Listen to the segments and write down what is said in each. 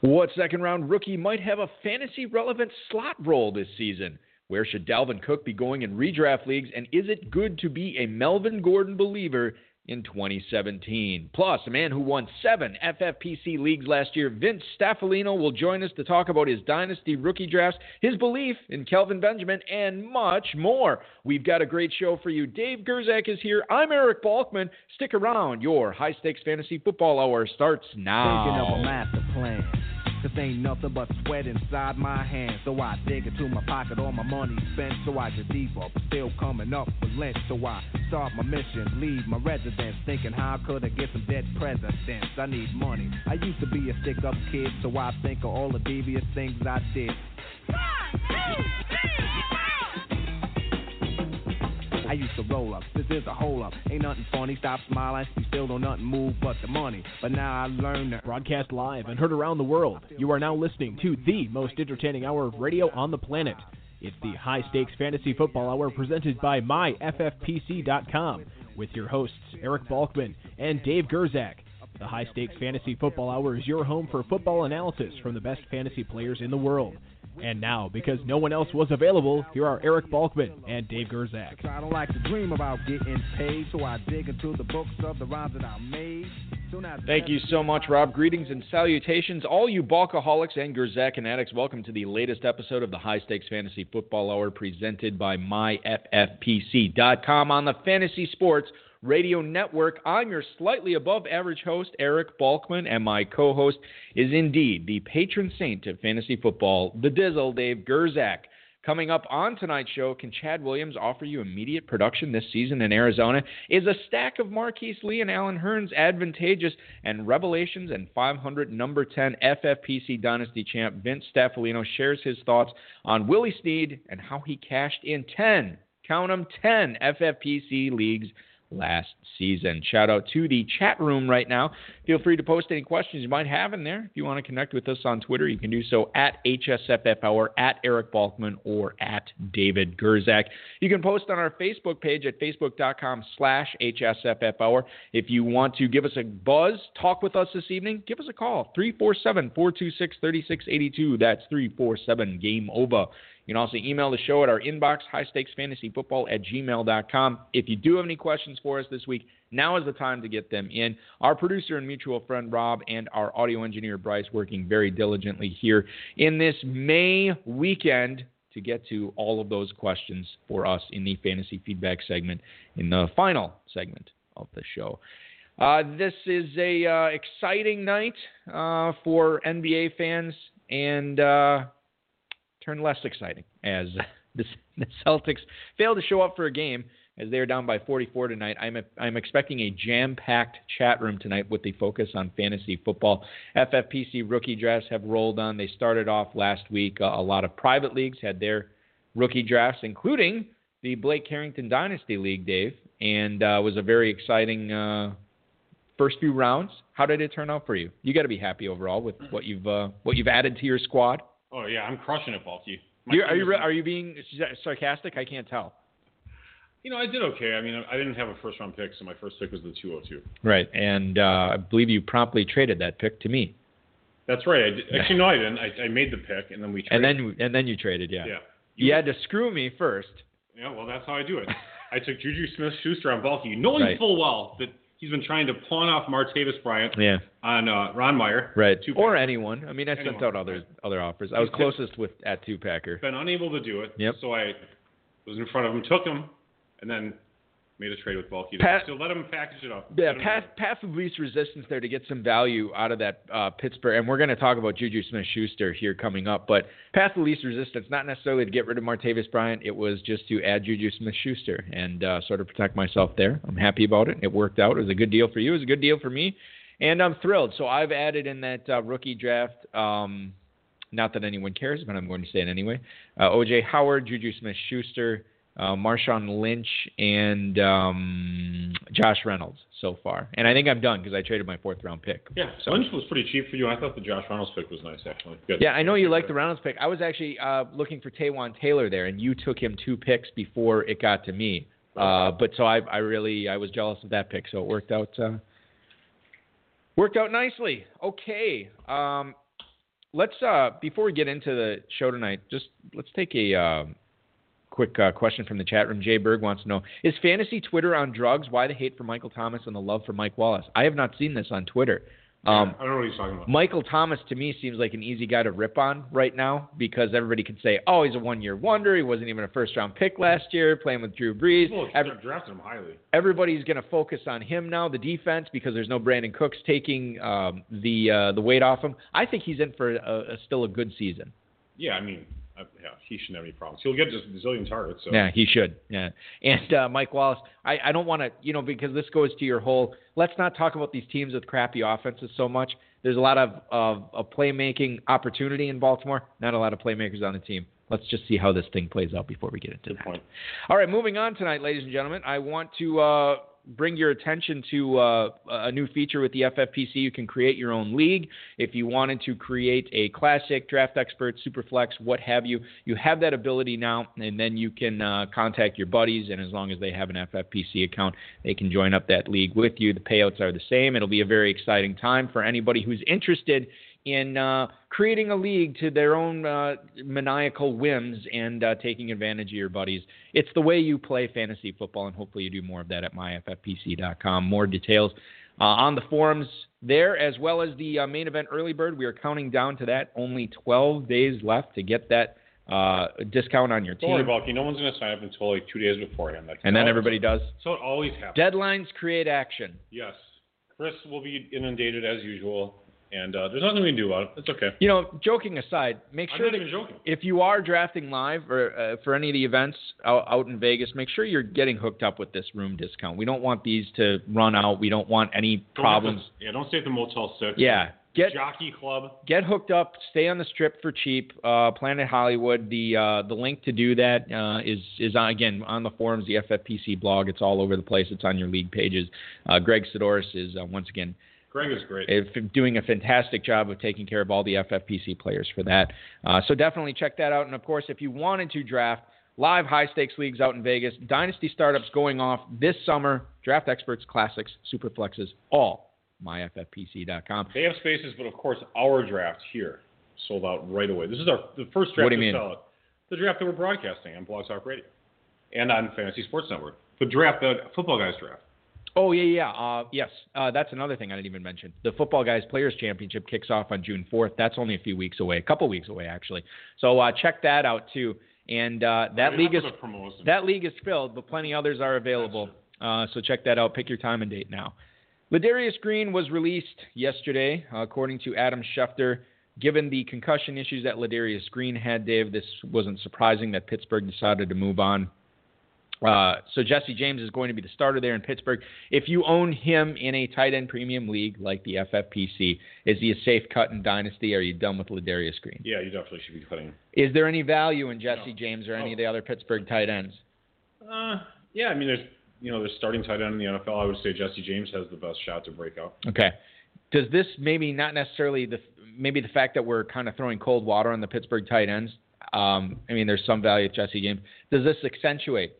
What second round rookie might have a fantasy relevant slot role this season? Where should Dalvin Cook be going in redraft leagues? And is it good to be a Melvin Gordon believer in 2017. Plus, a man who won seven FFPC leagues last year, Vince Staffilino, will join us to talk about his dynasty rookie drafts, his belief in Kelvin Benjamin, and much more. We've got a great show for you. Dave Gerczak is here. I'm Eric Balkman. Stick around. Your high stakes fantasy football hour starts now. Ain't nothing but sweat inside my hands. So I dig into my pocket, all my money spent. So I get deeper, but still coming up with lint. So I start my mission, leave my residence. Thinking how could I get some dead presidents? I need money. I used to be a stick up kid, so I think of all the devious things I did. One, two, three, I used to roll up. This is a hole up. Ain't nothing funny. Stop smiling. You still don't nothing move but the money. But now I learned that. Broadcast live and heard around the world. You are now listening to the most entertaining hour of radio on the planet. It's the High Stakes Fantasy Football Hour presented by MyFFPC.com with your hosts Eric Balkman and Dave Gerczak. The High Stakes Fantasy Football Hour is your home for football analysis from the best fantasy players in the world. And now, because no one else was available, here are Eric Balkman and Dave Gerczak. I don't like to dream about getting paid, so I dig into the books of the rhymes that I made. Thank you so much, Rob. Greetings and salutations, all you Balkaholics and Gerczak addicts. Welcome to the latest episode of the High Stakes Fantasy Football Hour presented by MyFFPC.com on the Fantasy Sports Radio Network. I'm your slightly above average host, Eric Balkman, and my co host is indeed the patron saint of fantasy football, the Dizzle, Dave Gerczak. Coming up on tonight's show, can Chad Williams offer you immediate production this season in Arizona? Is a stack of Marquise Lee and Allen Hurns advantageous? And Revelations and 500 number 10 FFPC Dynasty champ Vince Staffilino shares his thoughts on Willie Snead and how he cashed in 10, count them 10 FFPC leagues last season. Shout out to the chat room right now. Feel free to post any questions you might have in there. If you want to connect with us on Twitter, you can do so at HSFF Hour, at Eric Balkman, or at David Gerczak. You can post on our Facebook page at facebook.com slash HSFF Hour. If you want to give us a buzz, talk with us this evening, give us a call, 347-426-3682. That's 347 Game Over. You can also email the show at our inbox, highstakesfantasyfootball at gmail.com. If you do have any questions for us this week, now is the time to get them in. Our producer and mutual friend Rob and our audio engineer Bryce working very diligently here in this May weekend to get to all of those questions for us in the fantasy feedback segment in the final segment of the show. Uh, this is a uh, exciting night uh, for NBA fans and uh, turn less exciting as the, the Celtics fail to show up for a game as they are down by 44 tonight. I'm, a, I'm expecting a jam packed chat room tonight with the focus on fantasy football. FFPC rookie drafts have rolled on. They started off last week. Uh, a lot of private leagues had their rookie drafts, including the Blake Carrington Dynasty League, Dave, and uh, was a very exciting uh, first few rounds. How did it turn out for you? You got to be happy overall with what you've uh, what you've added to your squad. Oh yeah, I'm crushing it, Balky. are you are you being sarcastic? I can't tell. You know, I did okay. I mean, I didn't have a first round pick, so my first pick was the 202. Right, and uh, I believe you promptly traded that pick to me. That's right. I did. Actually, no, I didn't. I, I made the pick, and then we. Traded. And then and then you traded, yeah. Yeah. You, you had to screw me first. Yeah, well, that's how I do it. I took Juju Smith-Schuster on Balky, knowing right. full well that he's been trying to pawn off Martavis Bryant yeah. on uh, Ron Meyer. Right. Or anyone. I mean, I anyone. sent out other other offers. I was closest with at two packer. Been unable to do it. Yep. So I was in front of him, took him, and then made a trade with Balky to, to let him package it up. Yeah, path, path of least resistance there to get some value out of that uh, Pittsburgh. And we're going to talk about Juju Smith Schuster here coming up. But path of least resistance, not necessarily to get rid of Martavis Bryant, it was just to add Juju Smith Schuster and uh, sort of protect myself there. I'm happy about it. It worked out. It was a good deal for you, it was a good deal for me. And I'm thrilled. So I've added in that uh, rookie draft. Um, not that anyone cares, but I'm going to say it anyway. Uh, OJ Howard, Juju Smith Schuster, uh, Marshawn Lynch, and um, Josh Reynolds so far. And I think I'm done because I traded my fourth round pick. Yeah, so. Lynch was pretty cheap for you. I thought the Josh Reynolds pick was nice, actually. Good. Yeah, I know you like the Reynolds pick. I was actually uh, looking for Taywan Taylor there, and you took him two picks before it got to me. Uh, but so I, I really I was jealous of that pick, so it worked out uh, worked out nicely. Okay, um, let's uh, before we get into the show tonight, just let's take a uh, quick uh, question from the chat room. Jay Berg wants to know: Is fantasy Twitter on drugs? Why the hate for Michael Thomas and the love for Mike Wallace? I have not seen this on Twitter. Um, I don't know what he's talking about. Michael Thomas to me seems like an easy guy to rip on right now because everybody can say, "Oh, he's a one-year wonder. He wasn't even a first-round pick last year, playing with Drew Brees." Well, Every- drafted him highly. Everybody's going to focus on him now, the defense, because there's no Brandin Cooks taking um, the uh, the weight off him. I think he's in for a, a, still a good season. Yeah, I mean, yeah, he shouldn't have any problems. He'll get just a zillion targets. So. Yeah, he should. Yeah, and uh, Mike Wallace, I, I don't want to, you know, because this goes to your whole. Let's not talk about these teams with crappy offenses so much. There's a lot of, of, of playmaking opportunity in Baltimore, not a lot of playmakers on the team. Let's just see how this thing plays out before we get into Good that. Point. All right, moving on tonight, ladies and gentlemen. I want to uh, bring your attention to uh, a new feature with the FFPC. You can create your own league. If you wanted to create a classic, draft expert, superflex, what have you, you have that ability now, and then you can uh, contact your buddies, and as long as they have an FFPC account, they can join up that league with you. The payouts are the same. It'll be a very exciting time for anybody who's interested in uh, creating a league to their own uh, maniacal whims and uh, taking advantage of your buddies. It's the way you play fantasy football, and hopefully you do more of that at myffpc.com. More details uh, on the forums there, as well as the uh, main event early bird. We are counting down to that. Only 12 days left to get that uh, discount on your team. Don't worry, Balky. No one's going to sign up until like two days beforehand. That's and then everybody does. So it always happens. Deadlines create action. Yes. Chris will be inundated as usual and uh, there's nothing we can do about it. It's okay. You know, joking aside, make sure that if you are drafting live or uh, for any of the events out, out, in Vegas, make sure you're getting hooked up with this room discount. We don't want these to run out. We don't want any problems. To, yeah, don't stay at the Motel Six. Yeah. Get, Jockey Club. Get hooked up. Stay on the strip for cheap. Uh, Planet Hollywood. The uh, the link to do that uh, is is on, again on the forums, the FFPC blog. It's all over the place. It's on your league pages. Uh, Greg Sidoris is uh, once again Greg is great. Doing a fantastic job of taking care of all the FFPC players for that. Uh, so definitely check that out. And of course, if you wanted to draft live high stakes leagues out in Vegas, dynasty startups going off this summer, draft experts, classics, super flexes, all myffpc.com. They have spaces, but of course, our draft here sold out right away. This is our the first draft what do you mean? sell it. The draft that we're broadcasting on Blog Talk Radio and on Fantasy Sports Network. The draft, the football guys draft. Oh yeah, yeah. Uh, yes, uh, that's another thing I didn't even mention. The Football Guys Players Championship kicks off on June 4th. That's only a few weeks away, a couple weeks away actually. So uh, check that out too. And uh, that league is that league is filled, but plenty others are available. Uh, so check that out. Pick your time and date now. Ladarius Green was released yesterday, according to Adam Schefter. Given the concussion issues that Ladarius Green had, Dave, this wasn't surprising that Pittsburgh decided to move on uh, so Jesse James is going to be the starter there in Pittsburgh. If you own him in a tight end premium league like the FFPC, is he a safe cut in Dynasty? Or are you done with Ladarius Green? Yeah, you definitely should be cutting. Is there any value in Jesse no. James or any oh. of the other Pittsburgh tight ends? Uh, yeah, I mean, there's you know, there's starting tight end in the NFL. I would say Jesse James has the best shot to break out. Okay. Does this maybe not necessarily the maybe the fact that we're kind of throwing cold water on the Pittsburgh tight ends? Um, I mean, there's some value at Jesse James. Does this accentuate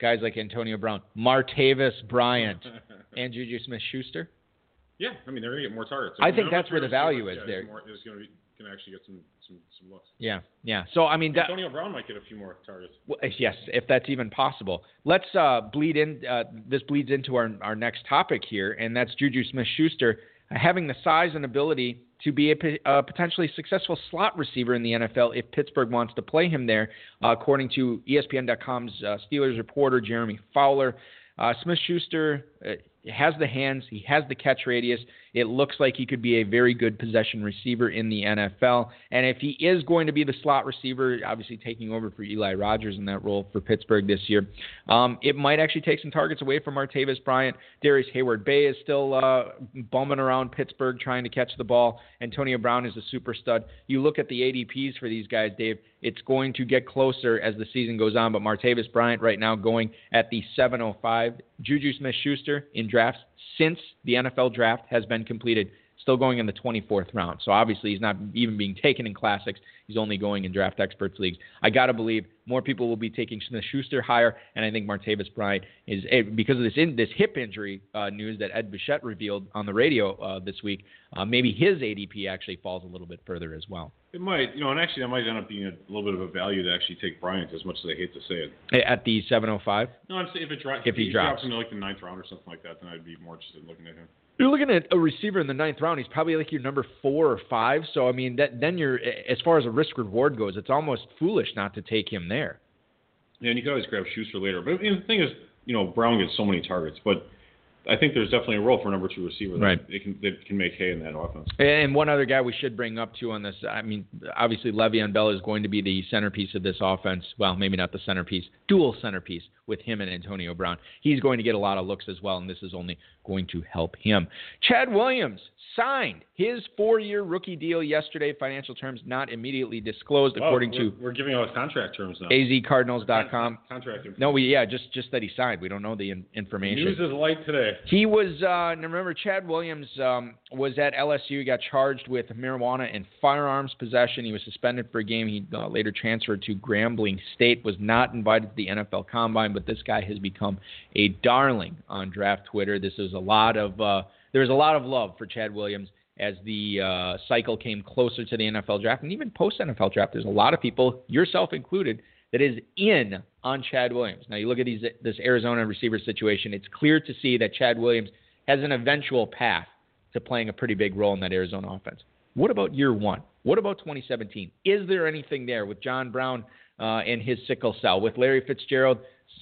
guys like Antonio Brown, Martavis Bryant, and Juju Smith Schuster? Yeah, I mean they're going to get more targets. I, think that's where the value is there. More, going to be, can actually get some, some, some looks. Yeah, yeah. So I mean, Antonio that, Brown might get a few more targets. Well, yes, if that's even possible. Let's uh, bleed in. Uh, this bleeds into our our next topic here, and that's Juju Smith Schuster having the size and ability to be a, a, potentially successful slot receiver in the NFL if Pittsburgh wants to play him there, uh, according to ESPN.com's uh, Steelers reporter Jeremy Fowler. Uh, Smith Schuster uh, has the hands, he has the catch radius. It looks like he could be a very good possession receiver in the NFL. And if he is going to be the slot receiver, obviously taking over for Eli Rogers in that role for Pittsburgh this year, um, it might actually take some targets away from Martavis Bryant. Darrius Heyward Bey is still uh, bumming around Pittsburgh trying to catch the ball. Antonio Brown is a super stud. You look at the ADPs for these guys, Dave. It's going to get closer as the season goes on, but Martavis Bryant right now going at the 705. Juju Smith Schuster in drafts since the NFL draft has been completed. Still going in the 24th round. So obviously he's not even being taken in classics. He's only going in draft experts leagues. I got to believe more people will be taking Smith Schuster higher, and I think Martavis Bryant is eh, because of this in, this hip injury uh, news that Ed Bouchette revealed on the radio uh, this week. Uh, maybe his ADP actually falls a little bit further as well. It might, you know, and actually that might end up being a little bit of a value to actually take Bryant, as much as I hate to say it. At the 705. No, I'm saying if it drops, if he, he drops into like the ninth round or something like that, then I'd be more interested in looking at him. You're looking at a receiver in the ninth round. He's probably like your number four or five. So I mean, that, then you're as far as a risk reward goes, it's almost foolish not to take him there. Yeah, and you could always grab Schuster later. But the thing is, you know, Brown gets so many targets, but I think there's definitely a role for number two receiver that right. they can that can make hay in that offense. And one other guy we should bring up too on this. I mean, obviously Le'Veon Bell is going to be the centerpiece of this offense. Well, maybe not the centerpiece, dual centerpiece with him and Antonio Brown. He's going to get a lot of looks as well, and this is only going to help him. Chad Williams signed his four-year rookie deal yesterday. Financial terms not immediately disclosed, according we're, to we're giving out contract terms now. AZCardinals.com. Contract. No, we yeah, just just that he signed. We don't know the in, information. News is light today. He was. Uh, remember, Chad Williams um, was at LSU. He got charged with marijuana and firearms possession. He was suspended for a game. He uh, later transferred to Grambling State. Was not invited to the NFL Combine, but this guy has become a darling on draft Twitter. This is a lot of. Uh, there's a lot of love for Chad Williams as the uh, cycle came closer to the NFL draft and even post NFL draft. There's a lot of people, yourself included, that is in on Chad Williams. Now you look at these, this Arizona receiver situation. It's clear to see that Chad Williams has an eventual path to playing a pretty big role in that Arizona offense. What about year one? What about 2017? Is there anything there with John Brown uh, and his sickle cell, with Larry Fitzgerald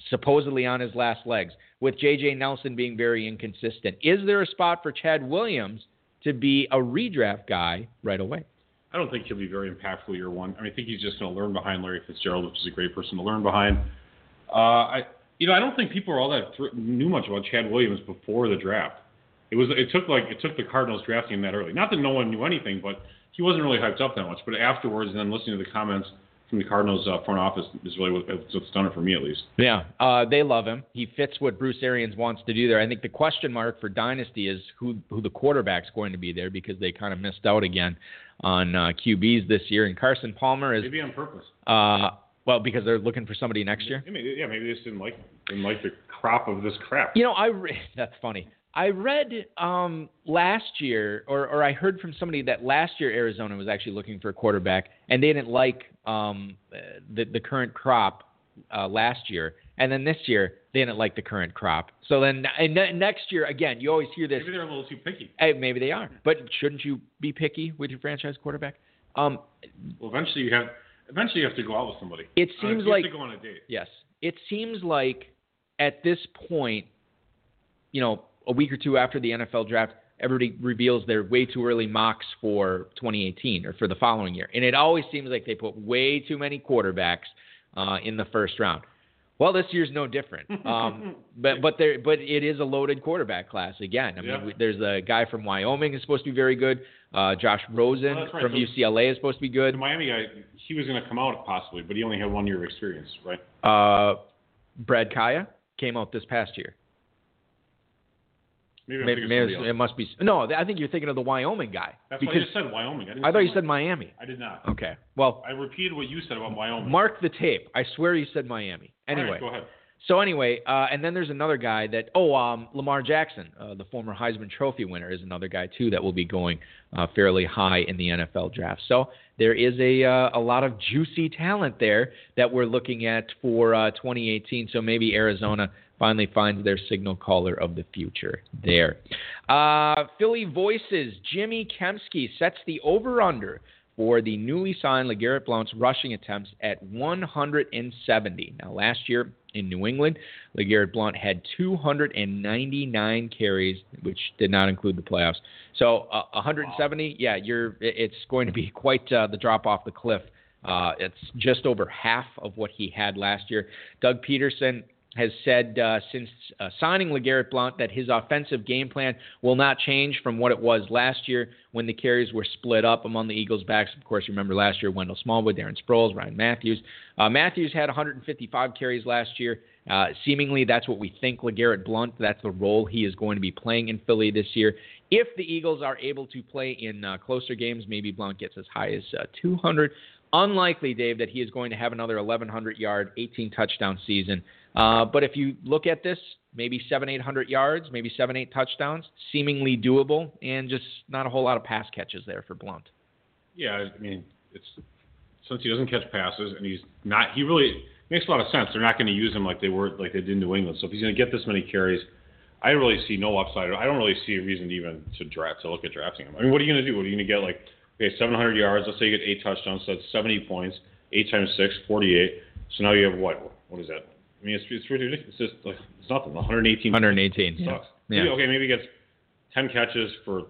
supposedly on his last legs, with J.J. Nelson being very inconsistent? Is there a spot for Chad Williams to be a redraft guy right away? I don't think he'll be very impactful year one. I mean, I think he's just going to learn behind Larry Fitzgerald, which is a great person to learn behind. Uh, I, you know, I don't think people are all that th- knew much about Chad Williams before the draft. It was it took like it took the Cardinals drafting him that early. Not that no one knew anything, but he wasn't really hyped up that much. But afterwards, and then listening to the comments from the Cardinals uh, front office is really what, what's done it for me at least. Yeah, uh, they love him. He fits what Bruce Arians wants to do there. I think the question mark for Dynasty is who who the quarterback's going to be there because they kind of missed out again on uh, QBs this year. And Carson Palmer is maybe on purpose. Uh, well, because they're looking for somebody next year. Yeah, maybe, yeah, maybe they just didn't like didn't like the crop of this crap. You know, I re- that's funny. I read um, last year, or, or I heard from somebody that last year Arizona was actually looking for a quarterback, and they didn't like um, the the current crop uh, last year, and then this year they didn't like the current crop. So then and ne- next year again, you always hear this. Maybe they're a little too picky. Hey, maybe they are, but shouldn't you be picky with your franchise quarterback? Um, well, eventually you have eventually you have to go out with somebody. It seems uh, like to go on a date. Yes, it seems like at this point, you know, a week or two after the NFL draft, everybody reveals their way too early mocks for 2018 or for the following year. And it always seems like they put way too many quarterbacks uh, in the first round. Well, this year's no different. Um, but but there but it is a loaded quarterback class again. I mean, Yeah. we, there's a guy from Wyoming is supposed to be very good. Uh, Josh Rosen that's right. from So- UCLA is supposed to be good. The. Miami guy, he was going to come out possibly, but he only had one year of experience, right? Uh, Brad Kaaya came out this past year. Maybe, Maybe, maybe of it's- somebody it must be. No, I think you're thinking of the Wyoming guy. That's why I because just said Wyoming. I, I thought you said Miami. I did not. Okay. Well, I repeated what you said about Wyoming. mark the tape. I swear you said Miami. Right, Anyway. go ahead. So anyway, uh, and then there's another guy that oh, um, Lamar Jackson, uh, the former Heisman Trophy winner, is another guy too that will be going uh, fairly high in the NFL draft. So there is a uh, a lot of juicy talent there that we're looking at for uh, 2018. So maybe Arizona finally finds their signal caller of the future there. Uh, Philly Voices, Jimmy Kempski sets the over under for the newly signed LeGarrette Blount's rushing attempts at 170. Now, last year in New England, LeGarrette Blount had 299 carries, which did not include the playoffs. So, uh, 170, yeah, you're it's going to be quite uh, the drop off the cliff. Uh, it's just over half of what he had last year. Doug Pederson has said uh, since uh, signing LeGarrette Blount that his offensive game plan will not change from what it was last year when the carries were split up among the Eagles' backs. Of course, you remember last year Wendell Smallwood, Darren Sproles, Ryan Mathews. Uh, Matthews had 155 carries last year. Uh, seemingly, that's what we think LeGarrette Blount, that's the role he is going to be playing in Philly this year. If the Eagles are able to play in uh, closer games, maybe Blount gets as high as uh, 200. Unlikely, Dave, that he is going to have another 1,100 yard, 18 touchdown season. Uh, but if you look at this, maybe seven, 800 yards, maybe seven, eight touchdowns, seemingly doable, and just not a whole lot of pass catches there for Blount. Yeah, I mean, it's since he doesn't catch passes and he's not, he really makes a lot of sense. They're not going to use him like they were, like they did in New England. So if he's going to get this many carries, I really see no upside. I don't really see a reason even to draft to look at drafting him. I mean, what are you going to do? What are you going to get like okay, 700 yards? Let's say you get eight touchdowns, so that's 70 points. Eight times six, 48. So now you have what? What is that? I mean, it's it's ridiculous. It's just like it's nothing. 118. 118. Sucks. Yeah. Maybe, yeah. okay, maybe he gets 10 catches for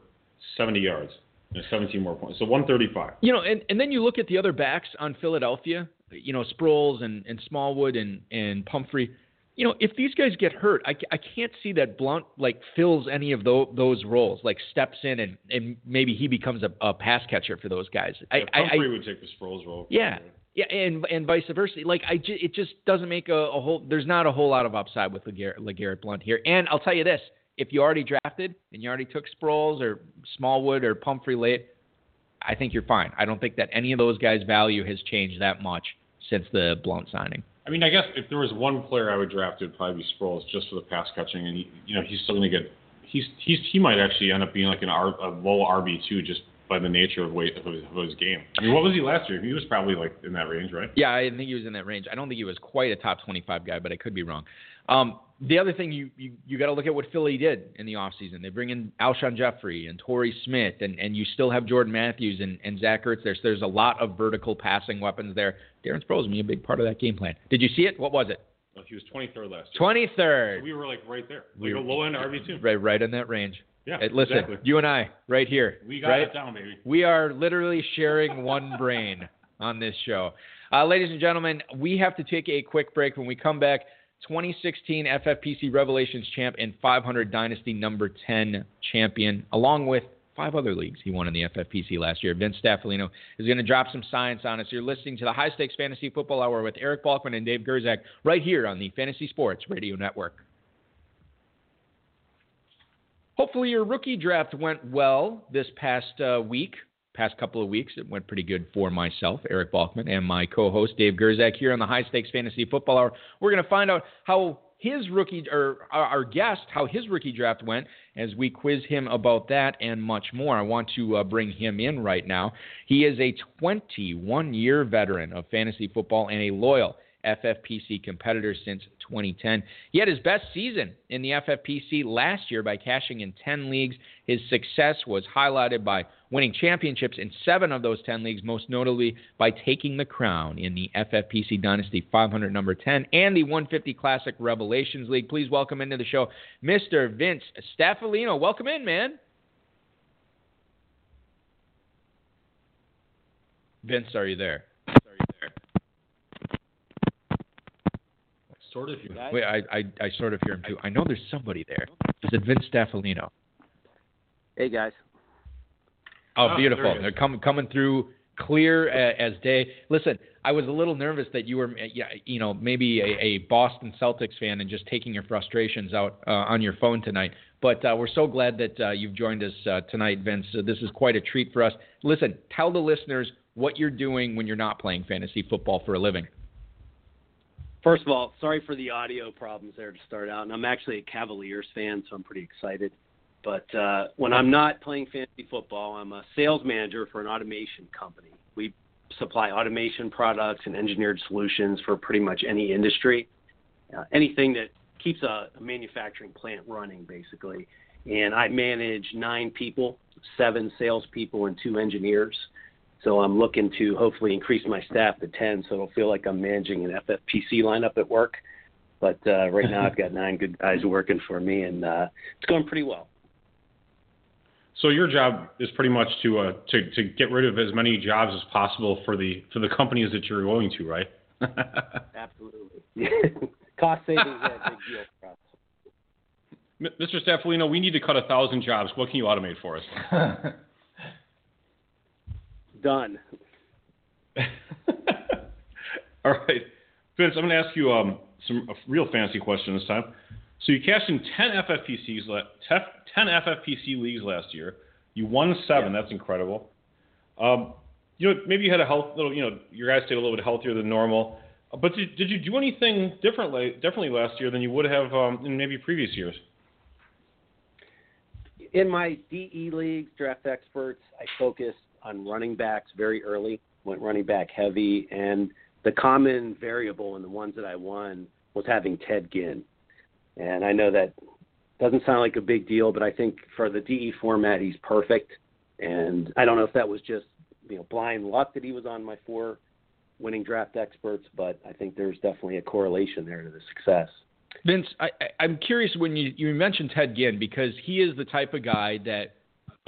70 yards and 17 more points. So 135. You know, and, and then you look at the other backs on Philadelphia, you know, Sproles and, and Smallwood and, and Pumphrey. You know, if these guys get hurt, I, I can't see that Blount like fills any of those, those roles, like steps in and, and maybe he becomes a, a pass catcher for those guys. I, Yeah, I, Pumphrey I, would take the Sproles role. yeah, yeah, and and vice versa. Like I, ju- it just doesn't make a, a whole. There's not a whole lot of upside with Legarrette, Legarrette Blount here. And I'll tell you this: if you already drafted and you already took Sproles or Smallwood or Pumphrey late, I think you're fine. I don't think that any of those guys' value has changed that much since the Blount signing. I mean, I guess if there was one player I would draft, it'd probably be Sproles just for the pass catching, and he, you know, he's still going to get. He's he's he might actually end up being like an R, a low RB two just by the nature of weight of his, of his game. I mean, what was he last year? He was probably like in that range, right? Yeah, I think he was in that range. I don't think he was quite a top 25 guy, but I could be wrong. Um, the other thing you you, you got to look at what Philly did in the offseason. They bring in Alshon Jeffery and Torrey Smith, and, and you still have Jordan Matthews and, and Zach Ertz. There's there's a lot of vertical passing weapons there. Darren Sproles be a big part of that game plan. Did you see it? What was it? Well, he was 23rd last year. 23rd. So we were like right there, We like were- a low end RB two. Right, right in that range. Yeah, Hey, listen, exactly. you and I, right here. We got right? it down, baby. We are literally sharing one brain on this show. Uh, ladies and gentlemen, we have to take a quick break. When we come back, 2016 FFPC Revelations champ and 500 Dynasty number 10 champion, along with five other leagues he won in the FFPC last year. Vince Staffilino is going to drop some science on us. You're listening to the High Stakes Fantasy Football Hour with Eric Balkman and Dave Gerczak right here on the Fantasy Sports Radio Network. Hopefully, your rookie draft went well this past uh, week, past couple of weeks. It went pretty good for myself, Eric Balkman, and my co host, Dave Gerczak, here on the High Stakes Fantasy Football Hour. We're going to find out how his rookie, or our, guest, how his rookie draft went as we quiz him about that and much more. I want to uh, bring him in right now. He is a 21 year veteran of fantasy football and a loyal FFPC competitor since 2010. He had his best season in the FFPC last year by cashing in 10 leagues. His success was highlighted by winning championships in seven of those 10 leagues, most notably by taking the crown in the FFPC Dynasty 500 number 10 and the 150 Classic Revelations League. Please welcome into the show Mr. Vince Staffilino. Welcome in, man. Vince, are you there? Are you there? Sort of. You Wait, I, I, I sort of hear him too. I know there's somebody there. Is it Vince Staffilino? Hey guys. Oh, Oh, beautiful. there he is. They're coming coming through clear as day. Listen, I was a little nervous that you were, yeah, you know, maybe a, a Boston Celtics fan and just taking your frustrations out uh, on your phone tonight. But uh, we're so glad that uh, you've joined us uh, tonight, Vince. Uh, this is quite a treat for us. Listen, tell the listeners what you're doing when you're not playing fantasy football for a living. First of all, sorry for the audio problems there to start out. And I'm actually a Cavaliers fan, so I'm pretty excited. But uh, when I'm not playing fantasy football, I'm a sales manager for an automation company. We supply automation products and engineered solutions for pretty much any industry, uh, anything that keeps a, a manufacturing plant running, basically. And I manage nine people, seven salespeople, and two engineers. So I'm looking to hopefully increase my staff to 10 so it'll feel like I'm managing an FFPC lineup at work. But uh, right now I've got nine good guys working for me, and uh, it's going pretty well. So your job is pretty much to uh, to to get rid of as many jobs as possible for the for the companies that you're going to, right? Absolutely. Cost savings are a big deal for us. Mr. Staffilino, we need to cut a thousand jobs. What can you automate for us? Done. All right, Vince, I'm going to ask you um, some a real fancy question this time. So you cashed in 10 FFPCs, 10 FFPC leagues last year. You won seven. Yeah. That's incredible. Um, you know, maybe you had a health little. You know, your guys stayed a little bit healthier than normal. But did, did you do anything differently differently last year than you would have um, in maybe previous years? In my DE leagues, draft experts, I focused on running backs very early. Went running back heavy, and the common variable in the ones that I won was having Ted Ginn. And I know that doesn't sound like a big deal, but I think for the DE format, he's perfect. And I don't know if that was just you know blind luck that he was on my four winning draft experts, but I think there's definitely a correlation there to the success. Vince, I, am curious when you, you mentioned Ted Ginn because he is the type of guy that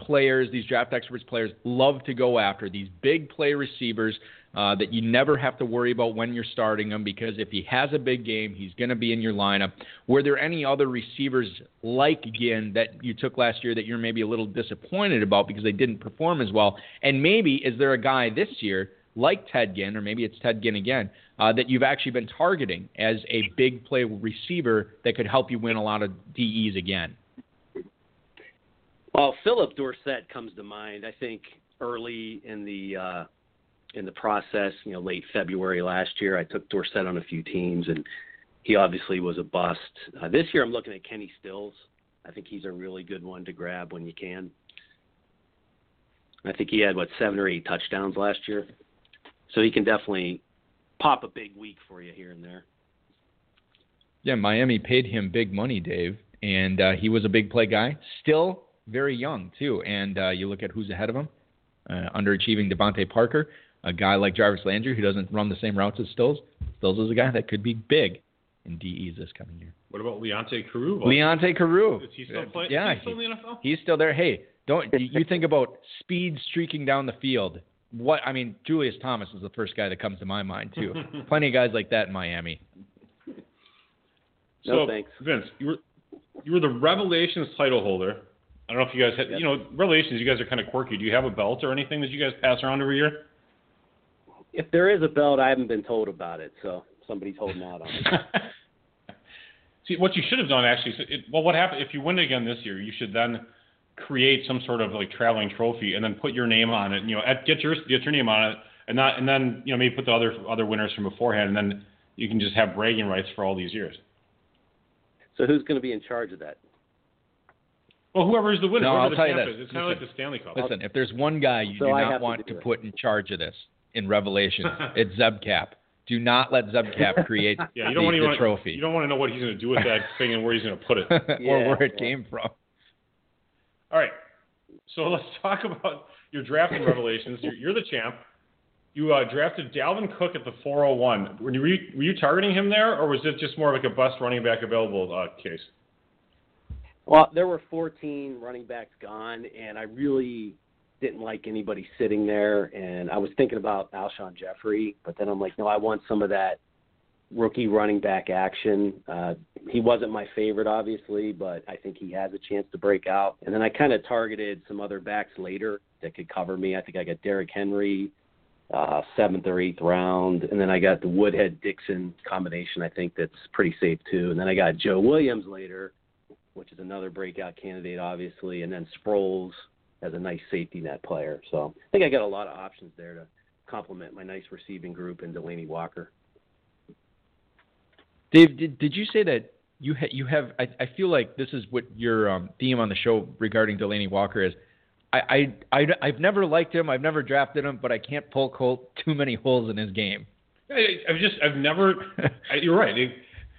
players, these draft experts players, love to go after. These big play receivers uh, that you never have to worry about when you're starting them because if he has a big game, he's going to be in your lineup. Were there any other receivers like Ginn that you took last year that you're maybe a little disappointed about because they didn't perform as well? And maybe is there a guy this year like Ted Ginn, or maybe it's Ted Ginn again, uh, that you've actually been targeting as a big play receiver that could help you win a lot of DEs again? Well, Phillip Dorsett comes to mind. I think early in the uh, in the process, you know, late February last year, I took Dorsett on a few teams, and he obviously was a bust. Uh, this year, I'm looking at Kenny Stills. I think he's a really good one to grab when you can. I think he had what seven or eight touchdowns last year, so he can definitely pop a big week for you here and there. Yeah, Miami paid him big money, Dave, and uh, he was a big play guy. Still very young too, and uh, you look at who's ahead of him, uh, underachieving DeVante Parker a guy like Jarvis Landry who doesn't run the same routes as Stills. Stills is a guy that could be big in DEs this coming year. What about Leonte Carroo? Leonte Carroo. Is he still playing? Yeah, he's still in the NFL. He's still there. Hey, don't you think about speed streaking down the field? What I mean, Julius Thomas is the first guy that comes to my mind too. Plenty of guys like that in Miami. No thanks, Vince. You were you were the Revelations title holder. I don't know if you guys had, yep. you know, Revelations. You guys are kind of quirky. Do you have a belt or anything that you guys pass around every year? if there is a belt, I haven't been told about it, so somebody's holding out on it. See, what you should have done actually. It, well, what happened if you win again this year? You should then create some sort of like traveling trophy and then put your name on it. You know, get your get your name on it, and not and then you know maybe put the other other winners from beforehand, and then you can just have bragging rights for all these years. So who's going to be in charge of that? Well, whoever is the winner, no, I'll the tell you this. Is, it's kind of like the Stanley Cup. Listen, if there's one guy you so do I not want to, to put in charge of this, in Revelation. it's Zebcap. Do not let Zebcap create yeah, you don't the, want the want, trophy. You don't want to know what he's going to do with that thing and where he's going to put it, or where it yeah. came from. All right, so let's talk about your drafting revelations. You're, you're, the champ. You uh, drafted Dalvin Cook at the 401. Were you, were you targeting him there, or was it just more like a bust running back available uh, case? Well, there were 14 running backs gone, and I really didn't like anybody sitting there, and I was thinking about Alshon Jeffery, but then I'm like, no, I want some of that rookie running back action. Uh, he wasn't my favorite, obviously, but I think he has a chance to break out. And then I kind of targeted some other backs later that could cover me. I think I got Derrick Henry, uh, seventh or eighth round, and then I got the Woodhead Dixon combination. I think that's pretty safe too. And then I got Joe Williams later, which is another breakout candidate, obviously, and then Sproles as a nice safety net player. So I think I got a lot of options there to complement my nice receiving group and Delanie Walker. Dave, did, did you say that you ha- you have? I, I feel like this is what your um, theme on the show regarding Delanie Walker is. I, I, I, I've never liked him. I've never drafted him, but I can't poke hole, too many holes in his game. I, I've just, I've never. I, you're right.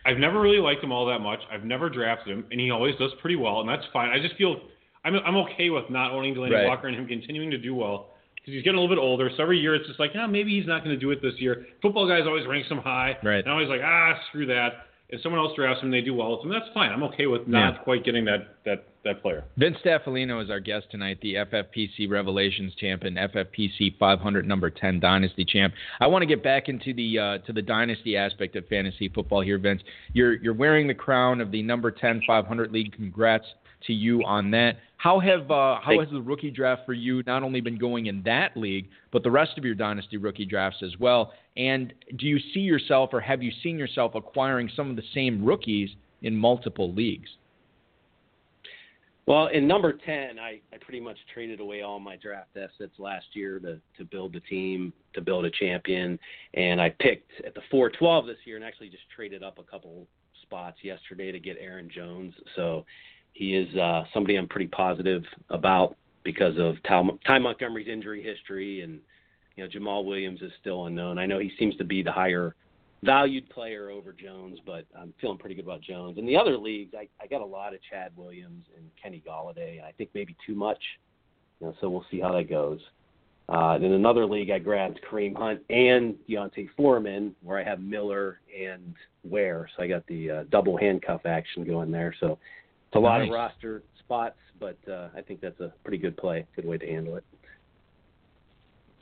I've never really liked him all that much. I've never drafted him, and he always does pretty well, and that's fine. I just feel I'm I'm okay with not owning Delanie right. Walker and him continuing to do well because he's getting a little bit older. So every year it's just like, yeah, maybe he's not going to do it this year. Football guys always rank him high, right? And I'm always like, ah, screw that. If someone else drafts him, they do well with him. That's fine. I'm okay with not yeah. quite getting that that that player. Vince Staffilino is our guest tonight, the FFPC Revelations champion, FFPC 500 number 10 Dynasty champ. I want to get back into the uh, to the Dynasty aspect of fantasy football here, Vince. You're you're wearing the crown of the number 10 500 league. Congrats to you on that. How have uh, how has the rookie draft for you not only been going in that league, but the rest of your dynasty rookie drafts as well? And do you see yourself, or have you seen yourself acquiring some of the same rookies in multiple leagues. Well, in number 10, I, I pretty much traded away all my draft assets last year to, to build the team, to build a champion. And I picked at the 412 this year and actually just traded up a couple spots yesterday to get Aaron Jones. So he is uh, somebody I'm pretty positive about because of Ty, Montgomery's injury history. And, you know, Jamaal Williams is still unknown. I know he seems to be the higher valued player over Jones, but I'm feeling pretty good about Jones. In the other leagues, I, I got a lot of Chad Williams and Kenny Golladay. I think maybe too much. You know, so we'll see how that goes. Uh, in another league, I grabbed Kareem Hunt and D'Onta Foreman, where I have Miller and Ware. So I got the uh, double handcuff action going there. So it's a lot nice. of roster spots, but uh, I think that's a pretty good play, good way to handle it.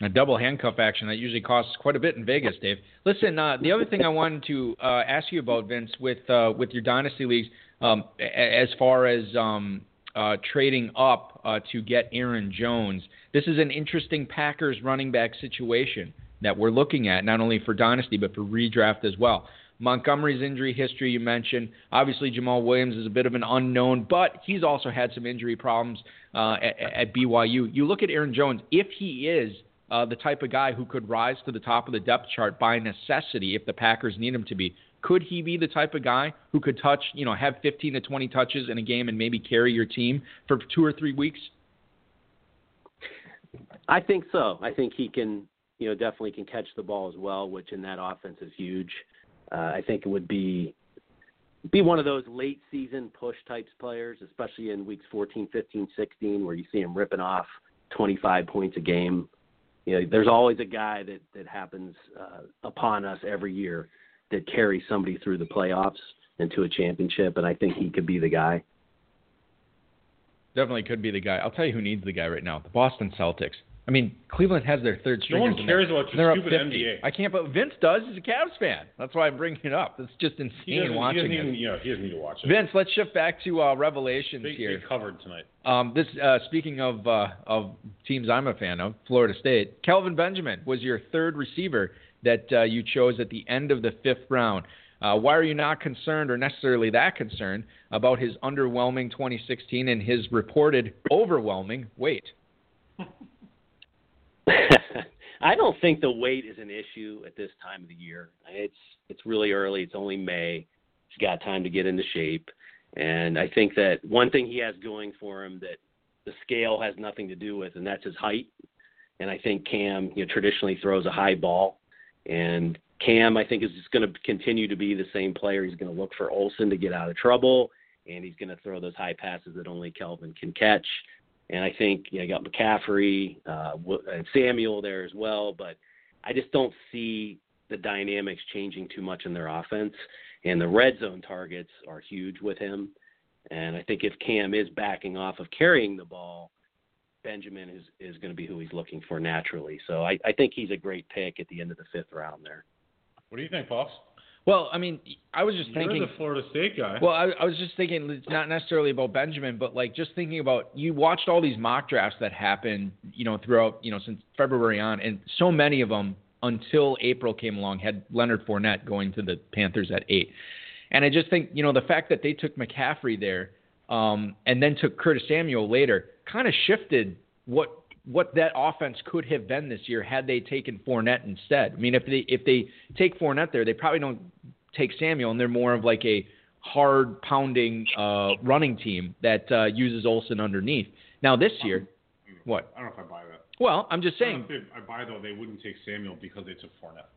A double handcuff action that usually costs quite a bit in Vegas, Dave. Listen, uh, the other thing I wanted to uh, ask you about, Vince, with uh, with your dynasty leagues, um, as far as um, uh, trading up uh, to get Aaron Jones, this is an interesting Packers running back situation that we're looking at, not only for dynasty but for redraft as well. Montgomery's injury history you mentioned. Obviously, Jamaal Williams is a bit of an unknown, but he's also had some injury problems uh, at, at BYU. You look at Aaron Jones, if he is uh, the type of guy who could rise to the top of the depth chart by necessity if the Packers need him to be. Could he be the type of guy who could touch, you know, have 15 to 20 touches in a game and maybe carry your team for two or three weeks? I think so. I think he can, you know, definitely can catch the ball as well, which in that offense is huge. Uh, I think it would be be one of those late season push types players, especially in weeks 14, 15, 16, where you see him ripping off 25 points a game you know, there's always a guy that that happens uh, upon us every year that carries somebody through the playoffs into a championship, and I think he could be the guy. Definitely could be the guy. I'll tell you who needs the guy right now: the Boston Celtics. I mean, Cleveland has their third string. No one cares about your stupid NBA. I can't, but Vince does. He's a Cavs fan. That's why I'm bringing it up. It's just insane he watching he it. Even, yeah, he doesn't need to watch it. Vince, let's shift back to uh, revelations big, here. Big covered tonight. Um, this uh, speaking of uh, of teams I'm a fan of, Florida State. Kelvin Benjamin was your third receiver that uh, you chose at the end of the fifth round. Uh, why are you not concerned or necessarily that concerned about his underwhelming 2016 and his reported overwhelming weight? I don't think the weight is an issue at this time of the year. It's it's really early. It's only May. He's got time to get into shape, and I think that one thing he has going for him that the scale has nothing to do with, and that's his height. And I think Cam, you know, traditionally throws a high ball, and Cam, I think, is just going to continue to be the same player. He's going to look for Olsen to get out of trouble, and he's going to throw those high passes that only Kelvin can catch. And I think you know, you got McCaffrey uh, and Samuel there as well, but I just don't see the dynamics changing too much in their offense. And the red zone targets are huge with him. And I think if Cam is backing off of carrying the ball, Benjamin is, is going to be who he's looking for naturally. So I, I think he's a great pick at the end of the fifth round there. What do you think, Pops? Well, I mean, I was just You're thinking. the Florida State guy. Well, I, I was just thinking it's not necessarily about Benjamin, but like just thinking about you watched all these mock drafts that happened, you know, throughout, you know, since February on, and so many of them until April came along had Leonard Fournette going to the Panthers at eight, and I just think, you know, the fact that they took McCaffrey there, um, and then took Curtis Samuel later, kind of shifted what what that offense could have been this year had they taken Fournette instead. I mean, if they if they take Fournette there, they probably don't take Samuel, and they're more of like a hard pounding uh, running team that uh, uses Olsen underneath. Now this year, what? I don't know if I buy that. Well, I'm just saying. don't know if they, I buy though they wouldn't take Samuel because they took Fournette.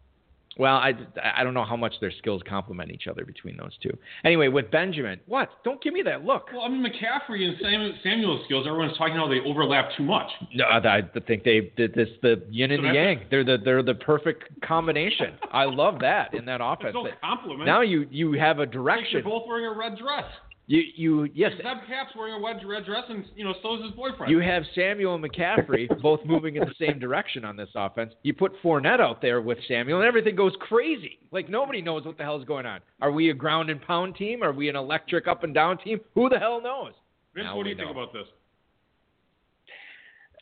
Well, I, I don't know how much their skills complement each other between those two. Anyway, with Benjamin, what? Don't give me that look. Well, I mean McCaffrey and Samuel, Samuel's skills. Everyone's talking how they overlap too much. No, I, I think they did this the yin and so the yang. They're the they're the perfect combination. I love that in that It's offense. no compliment. Now you you have a Like direction. they're both wearing a red dress. You you yes. Zeb Cap's wearing a red, red dress, and you know so is his boyfriend. You have Samuel and McCaffrey both moving in the same direction on this offense. You put Fournette out there with Samuel, and everything goes crazy. Like nobody knows what the hell is going on. Are we a ground and pound team? Are we an electric up and down team? Who the hell knows? Vince, Now what do we you think about this?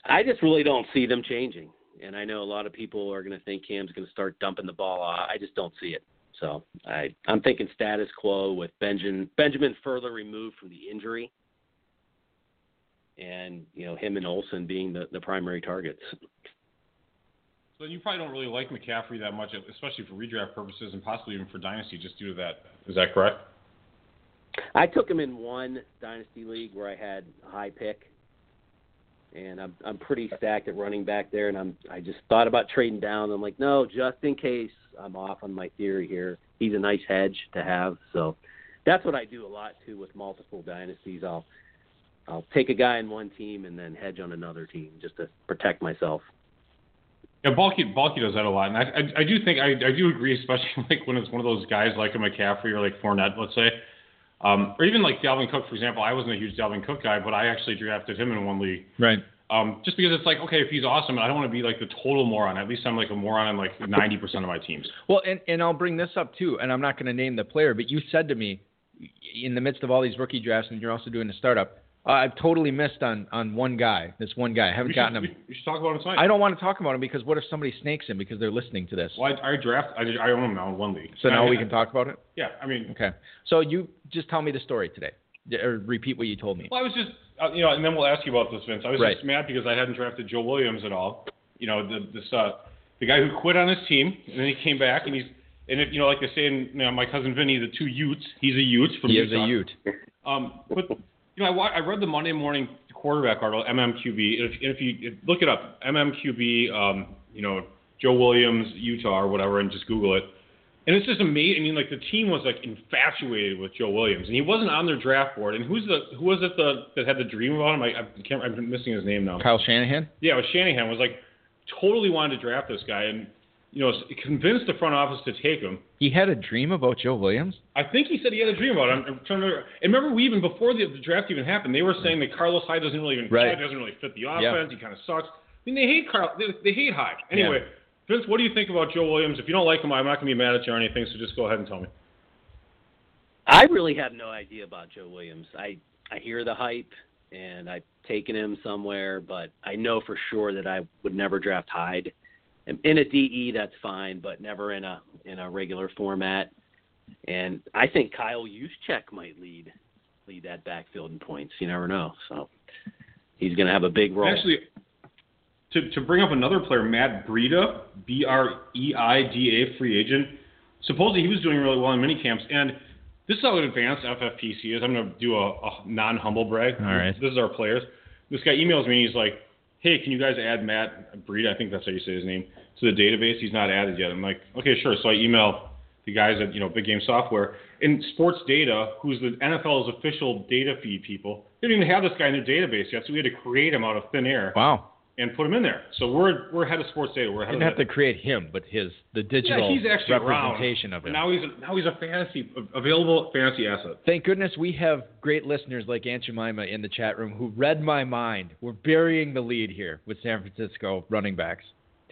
I just really don't see them changing. And I know a lot of people are going to think Cam's going to start dumping the ball. I just don't see it. So I I'm thinking status quo with Benjamin Benjamin further removed from the injury, and you know him and Olsen being the the primary targets. So you probably don't really like McCaffrey that much, especially for redraft purposes and possibly even for dynasty, just due to that. Is that correct? I took him in one dynasty league where I had a high pick, and I'm I'm pretty stacked at running back there, and I'm I just thought about trading down. I'm like, no, just in case I'm off on my theory here. He's a nice hedge to have, so that's what I do a lot too with multiple dynasties. I'll I'll take a guy in one team and then hedge on another team just to protect myself. Yeah, Balky Balky does that a lot, and I I, I do think I I do agree, especially like when it's one of those guys like a McCaffrey or like Fournette, let's say, um, or even like Dalvin Cook, for example. I wasn't a huge Dalvin Cook guy, but I actually drafted him in one league. Right. Um, just because it's like, okay, if he's awesome, I don't want to be like the total moron. At least I'm like a moron on like 90% of my teams. Well, and, and I'll bring this up too, and I'm not going to name the player, but you said to me in the midst of all these rookie drafts, and you're also doing a startup, uh, I've totally missed on on one guy. This one guy, I haven't gotten him. we, should talk about him tonight. I don't want to talk about him because what if somebody snakes him because they're listening to this? Well, I, I draft. I, I own him now in one league. So now I- we can talk about it. Yeah, I mean, Okay. So you just tell me the story today, or repeat what you told me. Well, I was just, uh, you know, and then we'll ask you about this, Vince. I was Right. just mad because I hadn't drafted Joe Williams at all. You know, the, this uh, the guy who quit on his team and then he came back and he's, and if, you know, like they say in you know, my cousin Vinny, the two Utes. He's a Ute from He is Utah. a Ute. Um, but you know, I, I read the Monday morning quarterback article, MMQB. If, if you look it up, MMQB, um, you know, Joe Williams, Utah, or whatever, and just Google it. And it's just amazing. I mean, like the team was like infatuated with Joe Williams, and he wasn't on their draft board. And who's the who was it the that had the dream about him? I, I can't. I'm missing his name now. Kyle Shanahan. Yeah, it was Shanahan. Was like totally wanted to draft this guy, and you know, convinced the front office to take him. He had a dream about Joe Williams. I think he said he had a dream about him. I'm, I'm trying to. And remember, we even before the, the draft even happened, they were saying that Carlos Hyde doesn't really even Right. doesn't really fit the Yeah. offense. He kind of sucks. I mean, they hate Carl. They, they hate Hyde. Anyway, Vince, what do you think about Joe Williams? If you don't like him, I'm not going to be mad at you or anything. So just go ahead and tell me. I really have no idea about Joe Williams. I I hear the hype and I've taken him somewhere, but I know for sure that I would never draft Hyde. In in a DE, that's fine, but never in a in a regular format. And I think Kyle Juszczyk might lead lead that backfield in points. You never know. So he's going to have a big role. Actually, to to bring up another player, Matt Breida, B R E I D A, free agent. Supposedly he was doing really well in mini camps, and this is how advanced FFPC is. I'm going to do a, a non-humble brag. All right. This is our players. This guy emails me and he's like, "Hey, can you guys add Matt Breida? I think that's how you say his name to the database. He's not added yet." I'm like, "Okay, sure." So I email the guys at you know Big Game Software and Sports Data, who's the NFL's official data feed people. They didn't even have this guy in their database yet, so we had to create him out of thin air Wow. and put him in there. So we're we're ahead of sports data. We're ahead Didn't of have to create him, but his the digital yeah, he's actually representation around. of him. Now he's a, now he's a fantasy available fantasy asset. Thank goodness we have great listeners like Aunt Jemima in the chat room who read my mind. We're burying the lead here with San Francisco running backs.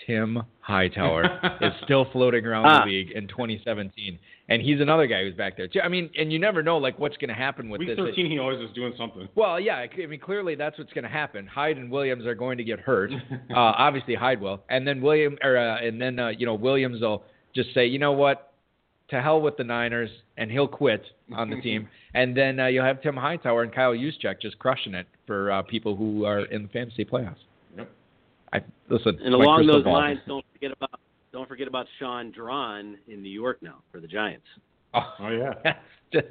Tim Hightower is still floating around Ah. the league in 2017, and he's another guy who's back there. too. I mean, and you never know like what's going to happen with Week this. 13, he always is doing something. Well, yeah, I mean, clearly that's what's going to happen. Hyde and Williams are going to get hurt. uh, obviously, Hyde will, and then William, or uh, and then uh, you know Williams will just say, you know what, to hell with the Niners, and he'll quit on the team. And then uh, you'll have Tim Hightower and Kyle Juszczyk just crushing it for uh, people who are in the fantasy playoffs. Yep. I listen. and along those ball. lines, don't forget about don't forget about Shaun Draughn in New York now for the Giants. Oh, Oh yeah. that's just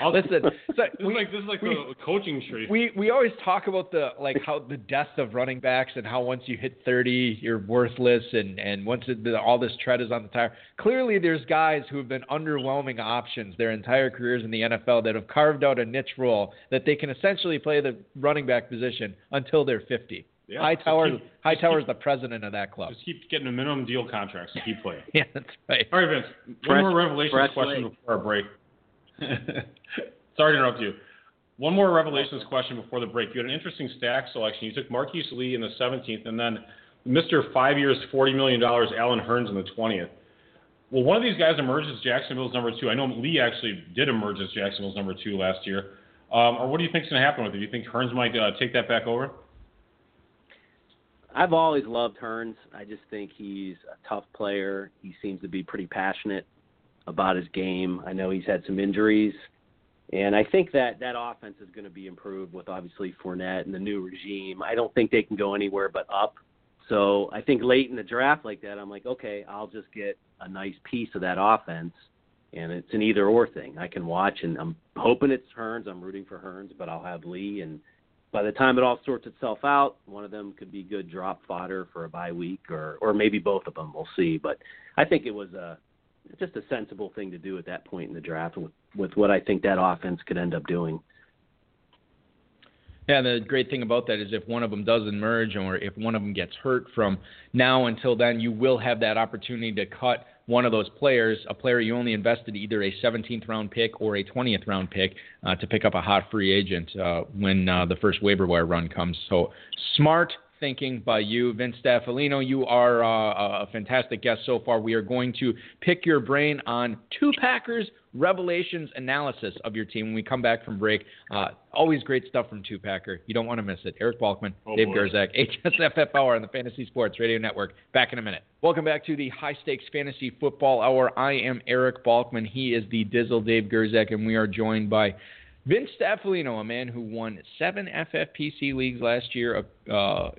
I'll- listen. So This is we, like this is like we- the coaching tree. we we always talk about the like how the death of running backs and how once you hit 30 you're worthless and and once it, the, all this tread is on the tire. Clearly there's guys who have been underwhelming options their entire careers in the NFL that have carved out a niche role that they can essentially play the running back position until they're 50. Yeah, Hightower just keep- Hightower's just the president of that club. Just keep getting a minimum deal contracts to keep playing. Yeah, that's right. All right, Vince. One Fresh- more revelations fresh question leg. before our break. Sorry to interrupt you. One more revelations question before the break. You had an interesting stack selection. You took Marquise Lee in the 17th, and then Mr. Five Years, $40 million, Allen Hurns in the 20th. Well, one of these guys emerged as Jacksonville's number two. I know Lee actually did emerge as Jacksonville's number two last year. Um, or what do you think is going to happen with it? Do you think Hearns might uh, take that back over? I've always loved Hurns. I just think he's a tough player. He seems to be pretty passionate. about his game. I know he's had some injuries, and I think that that offense is going to be improved with obviously Fournette and the new regime. I don't think they can go anywhere but up. So I think late in the draft like that, I'm like, okay, I'll just get a nice piece of that offense, and it's an either or thing. I can watch, and I'm hoping it's Hurns. I'm rooting for Hurns, but I'll have Lee, and by the time it all sorts itself out, one of them could be good drop fodder for a bye week, or or maybe both of them. We'll see. But I think it was a just a sensible thing to do at that point in the draft with with what I think that offense could end up doing. Yeah, the great thing about that is if one of them does emerge or if one of them gets hurt from now until then, you will have that opportunity to cut one of those players, a player you only invested either a 17th round pick or a 20th round pick uh, to pick up a hot free agent uh, when uh, the first waiver wire run comes. So smart thinking by you, Vince Staffilino. You are uh, a fantastic guest so far. We are going to pick your brain on two Packers revelations analysis of your team when we come back from break. Uh, always great stuff from Two Packer. You don't want to miss it. Eric Balkman, oh Dave Gerczak, HSFF Hour on the Fantasy Sports Radio Network. Back in a minute. Welcome back to the High Stakes Fantasy Football Hour. I am Eric Balkman. He is the Dizzle Dave Gerczak, and we are joined by Vince Staffilino, a man who won seven FFPC leagues last year, uh,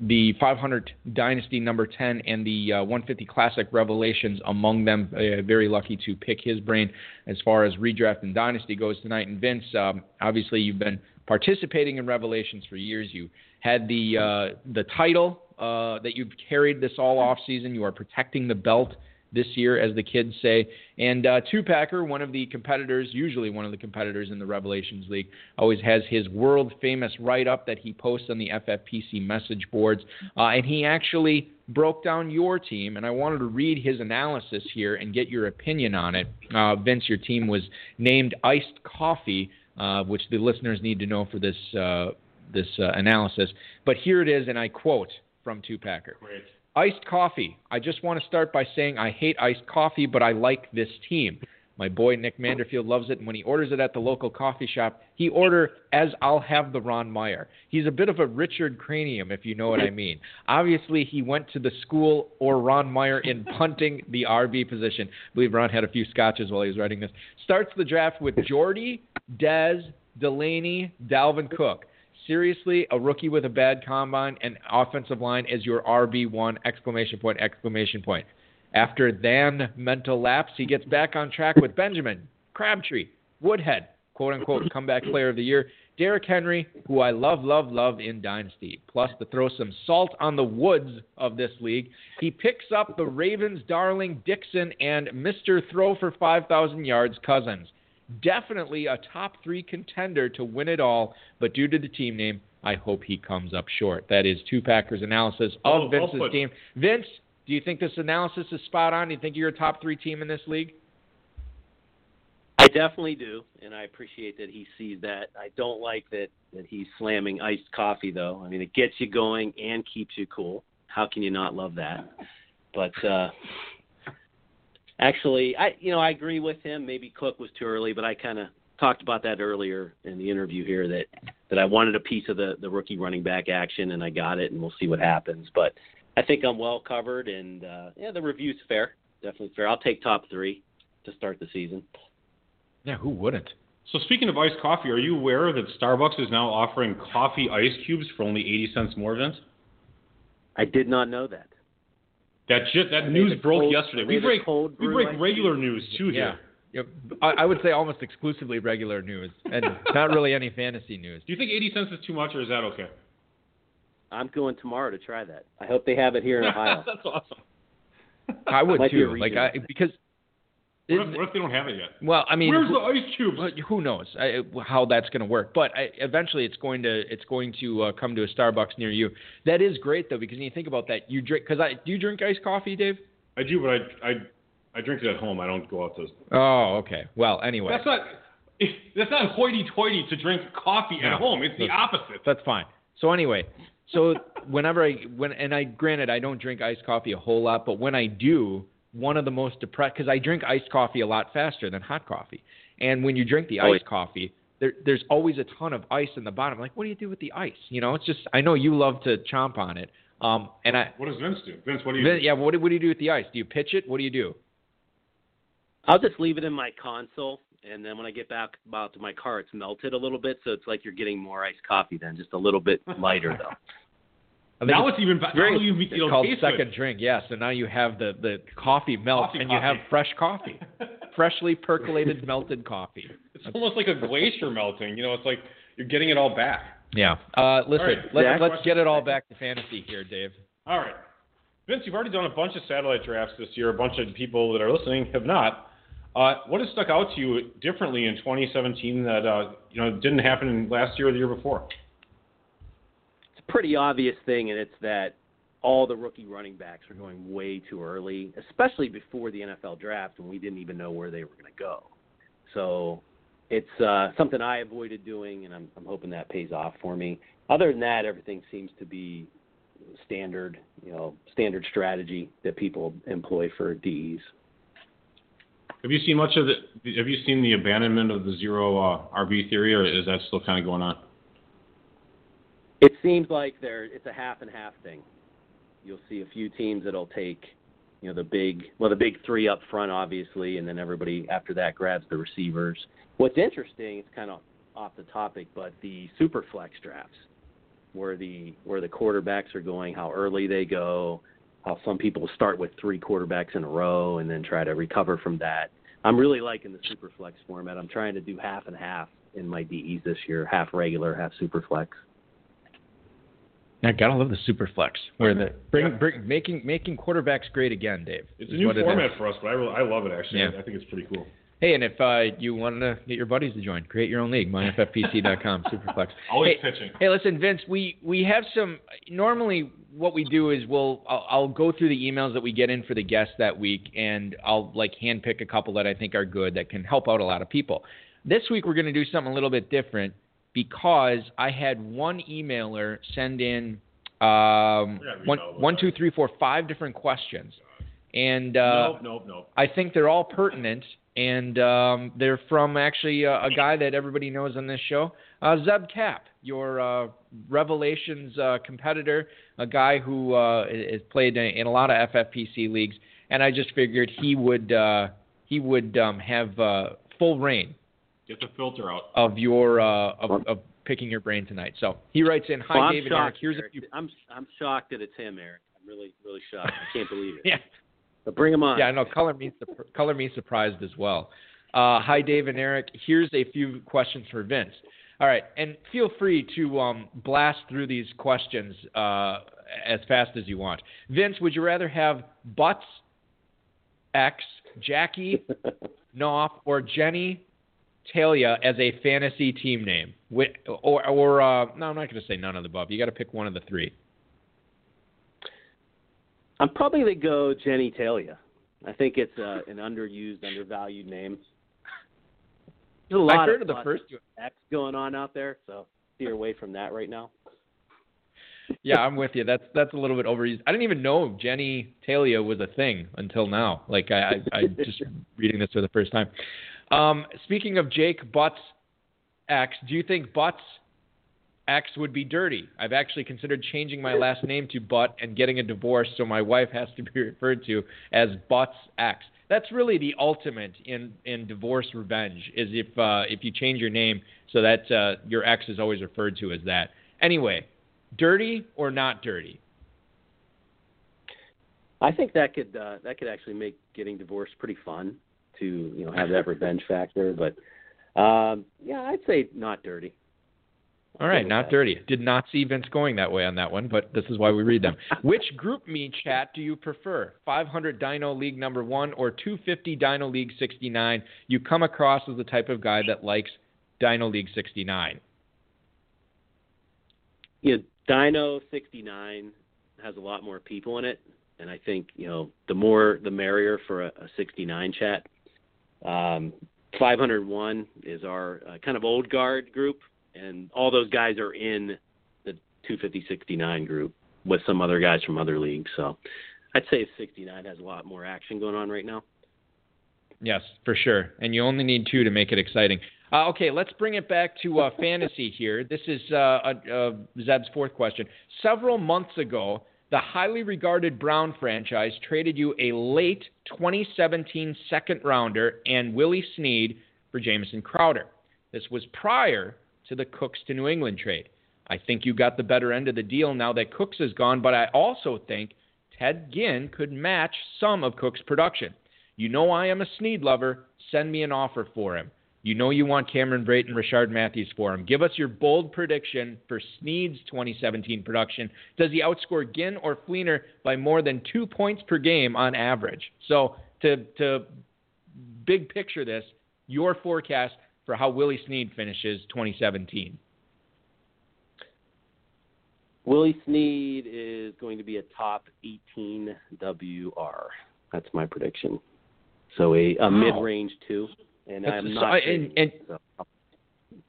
the 500 Dynasty number 10 and the uh, 150 Classic Revelations among them. Uh, very lucky to pick his brain as far as redraft and Dynasty goes tonight. And Vince, um, obviously you've been participating in Revelations for years. You had the uh, the title uh, that you've carried this all off season. You are protecting the belt this year, as the kids say. And uh, Two Packer, one of the competitors, usually one of the competitors in the Revelations League, always has his world famous write up that he posts on the FFPC message boards. Uh, and he actually broke down your team, and I wanted to read his analysis here and get your opinion on it. Uh, Vince, your team was named Iced Coffee, uh, which the listeners need to know for this. Uh, this uh, analysis, but here it is, and I quote from Two Packer. Iced coffee. I just want to start by saying I hate iced coffee, but I like this team. My boy Nick Manderfield loves it, and when he orders it at the local coffee shop, he order as I'll have the Ron Meyer. He's a bit of a Richard Cranium, if you know what I mean. Obviously, he went to the school or Ron Meyer in punting the RB position. I believe Ron had a few scotches while he was writing this. Starts the draft with Jordy, Dez, Delanie, Dalvin Cook seriously a rookie with a bad combine and offensive line as your RB1 exclamation point exclamation point. After then mental lapse, he gets back on track with Benjamin, Crabtree, Woodhead, quote unquote comeback player of the year, Derrick Henry, who I love, love, love in Dynasty. Plus, to throw some salt on the woods of this league, he picks up the Ravens' darling Dixon and Mr. Throw for 5,000 yards Cousins definitely a top three contender to win it all, but due to the team name, I hope he comes up short. That is two Packers analysis of oh, Vince's put... team. Vince, do you think this analysis is spot on? Do you think you're a top three team in this league? I definitely do, and I appreciate that he sees that. I don't like that that he's slamming iced coffee, though. I mean, it gets you going and keeps you cool. How can you not love that? But uh, actually, I you know I agree with him. Maybe Cook was too early, but I kind of talked about that earlier in the interview here that that I wanted a piece of the the rookie running back action, and I got it, and we'll see what happens. But I think I'm well covered, and uh, yeah, the review's fair, definitely fair. I'll take top three to start the season. Yeah, who wouldn't? So speaking of iced coffee, are you aware that Starbucks is now offering coffee ice cubes for only 80 cents more, Vince? I did not know that. That just that news broke cold, yesterday. We break we break regular news too here. Yeah. I, I would say almost exclusively regular news and not really any fantasy news. Do you think 80 cents is too much or is that okay? I'm going tomorrow to try that. I hope they have it here in Ohio. That's awesome. I would too. Like I because what if, what if, they don't have it yet? Well, I mean, where's the ice cubes? Who knows I, how that's going to work? But I, eventually, it's going to it's going to uh, come to a Starbucks near you. That is great though, because when you think about that, you drink because I do you drink iced coffee, Dave? I do, but I I I drink it at home. I don't go out to. Oh, okay. Well, anyway, that's not that's not hoity-toity to drink coffee no, at home. It's the opposite. That's fine. So anyway, so whenever I when and I granted I don't drink iced coffee a whole lot, but when I do one of the most depressed because I drink iced coffee a lot faster than hot coffee. And when you drink the oh, iced coffee, there, there's always a ton of ice in the bottom. Like, what do you do with the ice? You know, it's just I know you love to chomp on it. Um, and I what does Vince do? Vince, what do you? Vince, do? Yeah, what do, what do you do with the ice? Do you pitch it? What do you do? I'll just leave it in my console, and then when I get back about to my car, it's melted a little bit, so it's like you're getting more iced coffee then, just a little bit lighter though. I think Now it's, it's even better. very- You, it's it'll called second good. drink. Yeah, so now you have the the coffee melt Coffee and you have fresh coffee, freshly percolated melted coffee. It's almost like a glacier melting. You know, it's like you're getting it all back. Yeah. Uh, listen, right, let's Zach? let's get it all back to fantasy here, Dave. All right. Vince, you've already done a bunch of satellite drafts this year. A bunch of people that are listening have not. Uh, what has stuck out to you differently in 2017 that uh, you know didn't happen in last year or the year before? Pretty obvious thing, and it's that all the rookie running backs are going way too early, especially before the NFL draft when we didn't even know where they were going to go. So it's uh, something I avoided doing, and I'm, I'm hoping that pays off for me. Other than that, everything seems to be standard, you know, standard strategy that people employ for DEs. Have you seen much of the? Have you seen the abandonment of the zero uh, RB theory, or is that still kind of going on? It seems like there it's a half and half thing. You'll see a few teams that'll take, you know, the big well the big three up front obviously, and then everybody after that grabs the receivers. What's interesting, it's kind of off the topic, but the super flex drafts, where the where the quarterbacks are going, how early they go, how some people start with three quarterbacks in a row and then try to recover from that. I'm really liking the super flex format. I'm trying to do half and half in my DEs this year, half regular, half super flex. I gotta love the super flex, where the bring, Yeah. bring making making quarterbacks great again, Dave. It's a new format for us, but I, really, I love it actually. Yeah. I think it's pretty cool. Hey, and if uh, you want to get your buddies to join, create your own league, myffpc.com, Superflex. Always hey, pitching. Hey, listen, Vince, we we have some. Normally, what we do is we'll I'll, I'll go through the emails that we get in for the guests that week, and I'll like handpick a couple that I think are good that can help out a lot of people. This week, we're going to do something a little bit different because I had one emailer send in um, one, one, two, three, four, five different questions, and uh, nope, nope, nope. I think they're all pertinent, and um, they're from actually uh, a guy that everybody knows on this show, uh, Zeb Cap, your uh, Revelations uh, competitor, a guy who uh, has played in, in a lot of FFPC leagues, and I just figured he would uh, he would um, have uh, full reign Get the filter out. of your uh, of, of picking your brain tonight. So he writes in, "Hi Well, I'm David, shocked, Eric. Here's Eric. a few." I'm I'm shocked that it's him, Eric. I'm really really shocked. I can't believe it. Yeah. But bring him on. Yeah, no, color me color me surprised as well. Uh, hi, Dave and Eric. Here's a few questions for Vince. All right, and feel free to um, blast through these questions uh, as fast as you want. Vince, would you rather have Butts X, Jackie Knopf, or Jenny Talia as a fantasy team name? Or, or uh, no, I'm not going to say none of the above. You got to pick one of the three. I'm probably gonna go Jenny Talia. I think it's uh, an underused, undervalued name. There's a lot I've heard of the first two. X going on out there, so steer away from that right now. Yeah, I'm with you. That's that's a little bit overused. I didn't even know Jenny Talia was a thing until now. Like I, I, I just reading this for the first time. Um, speaking of Jake Butts X, do you think Butts X would be dirty? I've actually considered changing my last name to Butt and getting a divorce, so my wife has to be referred to as Butts X. That's really the ultimate in in divorce revenge. Is if uh, if you change your name so that uh, your ex is always referred to as that. Anyway, dirty or not dirty? I think that could uh, that could actually make getting divorced pretty fun to you know have that revenge factor. But um, yeah, I'd say not dirty. All right, not that. dirty. Did not see Vince going that way on that one, but this is why we read them. Which group me chat do you prefer? 500 Dino League number one or 250 Dino League 69? You come across as the type of guy that likes Dino League 69. you know, Dino 69 has a lot more people in it, and I think you know the more the merrier for a, a 69 chat. Um, 501 is our uh, kind of old guard group, and all those guys are in the 250 69 group with some other guys from other leagues. So I'd say 69 has a lot more action going on right now. Yes, for sure. And you only need two to make it exciting. Uh, okay, let's bring it back to uh, fantasy here. This is uh, uh, Zeb's fourth question. Several months ago, The highly regarded Brown franchise traded you a late 2017 second rounder and Willie Snead for Jamison Crowder. This was prior to the Cooks to New England trade. I think you got the better end of the deal now that Cooks is gone, but I also think Ted Ginn could match some of Cook's production. You know I am a Snead lover. Send me an offer for him. You know you want Cameron Brate and Rishard Matthews for him. Give us your bold prediction for Snead's 2017 production. Does he outscore Ginn or Fleener by more than two points per game on average? So to to big picture this, your forecast for how Willie Snead finishes 2017. Willie Snead is going to be a top 18 WR. That's my prediction. So a, a wow. mid-range two, and That's, I'm not. So, and, and, so.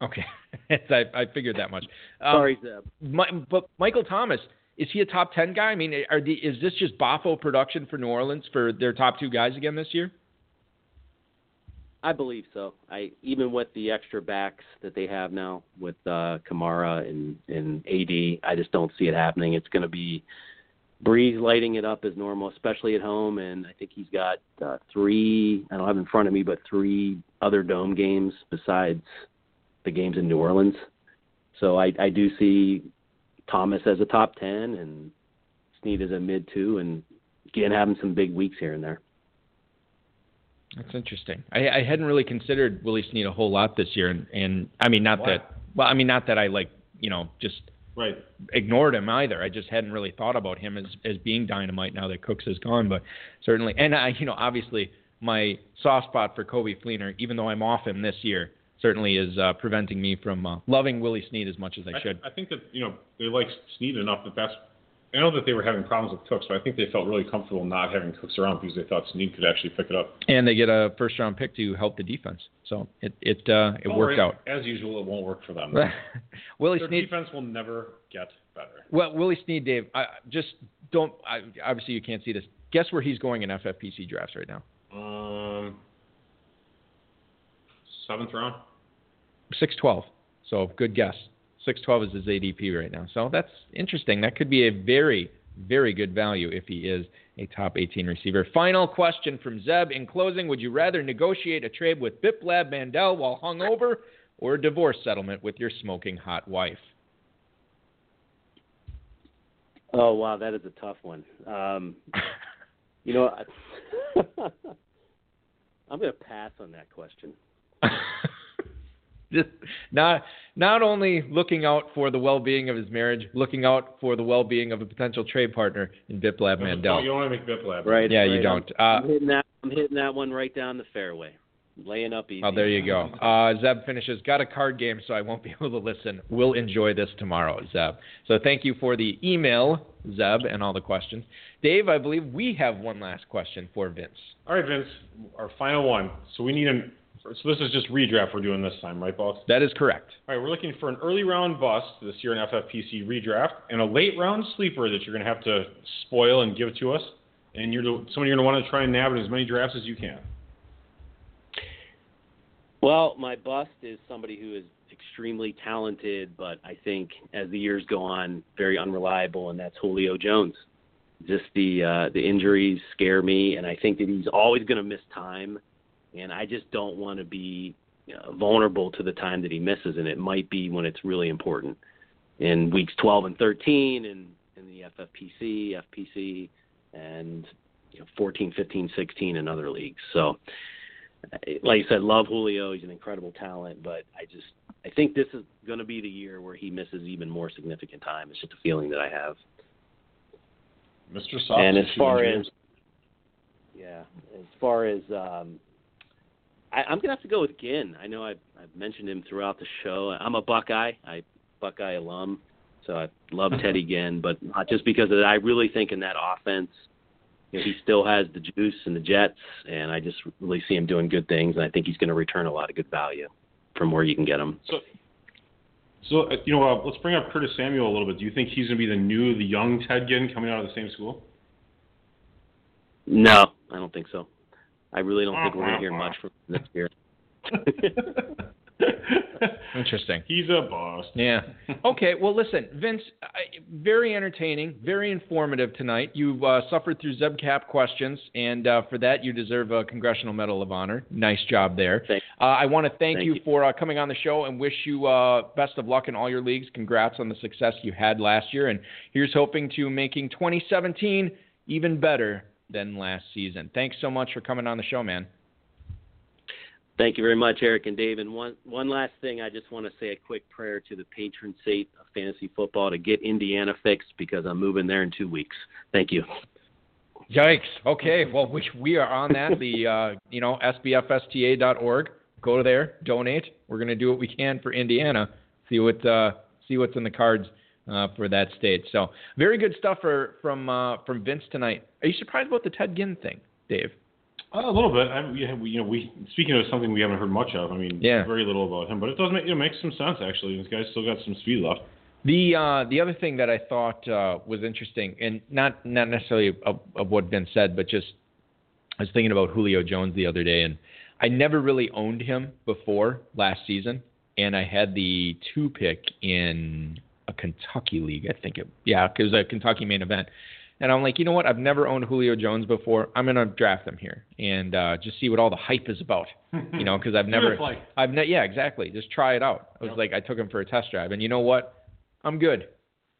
Okay, I, I figured that much. Um, Sorry, Zeb. My, but Michael Thomas is he a top 10 guy? I mean, are the, is this just Boffo production for New Orleans for their top two guys again this year? I believe so. I even with the extra backs that they have now with uh, Kamara and and AD, I just don't see it happening. It's going to be Brees lighting it up as normal, especially at home, and I think he's got uh, three. I don't have in front of me, but three other dome games besides the games in New Orleans. So I, I do see Thomas as a top ten and Snead as a mid two, and again having some big weeks here and there. That's interesting. I, I hadn't really considered Willie Snead a whole lot this year, and, and I mean, not that. Well, I mean, not that I like, you know, just right ignored him either. I just hadn't really thought about him as as being dynamite now that Cooks is gone. But certainly, and I, you know, obviously, my soft spot for Coby Fleener, even though I'm off him this year, certainly is uh, preventing me from uh, loving Willie Snead as much as I, I should. I think that you know they like Snead enough that that's I know that they were having problems with Cooks, but I think they felt really comfortable not having Cooks around because they thought Snead could actually pick it up. And they get a first round pick to help the defense, so it it uh, it oh, worked right. out. As usual, it won't work for them. Willie Their Snead defense will never get better. Well, Willie Snead, Dave, I just don't. I, obviously, you can't see this. Guess where he's going in FFPC drafts right now? Um, seventh round. Six twelve. So good guess. 612 is his ADP right now. So that's interesting. That could be a very, very good value if he is a top 18 receiver. Final question from Zeb. In closing, would you rather negotiate a trade with Biplab Mandel while hungover or a divorce settlement with your smoking hot wife? Oh, wow, that is a tough one. Um, you know, I'm going to pass on that question. just not not only looking out for the well-being of his marriage, looking out for the well-being of a potential trade partner in Biplab Mandel. You don't want to make Biplab. Right. Yeah, right. you don't. I'm, uh, I'm, hitting that. I'm hitting that one right down the fairway, laying up easy. Oh, there you go. Uh, Zeb finishes. Got a card game, so I won't be able to listen. We'll enjoy this tomorrow, Zeb. So thank you for the email, Zeb, and all the questions. Dave, I believe we have one last question for Vince. All right, Vince, our final one. So we need an so this is just redraft we're doing this time, right, boss? That is correct. All right, we're looking for an early round bust this year in FFPC redraft and a late round sleeper that you're going to have to spoil and give to us. And you're somebody you're going to want to try and nab in as many drafts as you can. Well, my bust is somebody who is extremely talented, but I think as the years go on, very unreliable, and that's Julio Jones. Just the uh, the injuries scare me, and I think that he's always going to miss time and I just don't want to be vulnerable to the time that he misses, and it might be when it's really important in weeks 12 and 13, and in the FFPC, FPC, and you know, 14, 15, 16 in other leagues. So, like I said, love Julio. He's an incredible talent, but I just I think this is going to be the year where he misses even more significant time. It's just a feeling that I have. Mr. Soft and as far as yeah, as far as um, I, I'm gonna have to go with Ginn. I know I've, I've mentioned him throughout the show. I'm a Buckeye, I Buckeye alum, so I love Teddy Ginn, but not just because of that. I really think in that offense, you know, he still has the juice and the Jets, and I just really see him doing good things, and I think he's going to return a lot of good value from where you can get him. So, so uh, you know, uh, let's bring up Curtis Samuel a little bit. Do you think he's going to be the new, the young Ted Ginn coming out of the same school? No, I don't think so. I really don't think we're going to hear much from this year. Interesting. He's a boss. Yeah. Okay. Well, listen, Vince. Very entertaining, very informative tonight. You uh, suffered through ZebCap questions, and uh, for that, you deserve a Congressional Medal of Honor. Nice job there. Thanks. Uh, I want to thank, Thank you, you. for uh, coming on the show and wish you uh, best of luck in all your leagues. Congrats on the success you had last year, and here's hoping to making 2017 even better than last season. Thanks so much for coming on the show, man. Thank you very much, Eric and Dave. And one one last thing, I just want to say a quick prayer to the patron saint of fantasy football to get Indiana fixed because I'm moving there in two weeks. Thank you. Yikes. Okay. Well, we, we are on that. The uh, you know sbfsta.org. Go to there, donate. We're going to do what we can for Indiana. See what uh, see what's in the cards uh, for that state. So very good stuff for, from uh, from Vince tonight. Are you surprised about the Ted Ginn thing, Dave? Uh, a little bit. I, we, we- you know, we speaking of something we haven't heard much of. I mean, Yeah. very little about him, but it does make it makes some sense actually. This guy's still got some speed left. The uh, the other thing that I thought uh, was interesting, and not not necessarily of, of what Vince said, but just I was thinking about Julio Jones the other day, and I never really owned him before last season, and I had the two pick in a Kentucky league, I think it, yeah, it was a Kentucky main event, and I'm like, you know what? I've never owned Julio Jones before. I'm gonna draft him here and uh, just see what all the hype is about, you know, because I've never. I've ne- yeah, exactly. Just try it out. I was Yep. like, I took him for a test drive, and you know what? I'm good.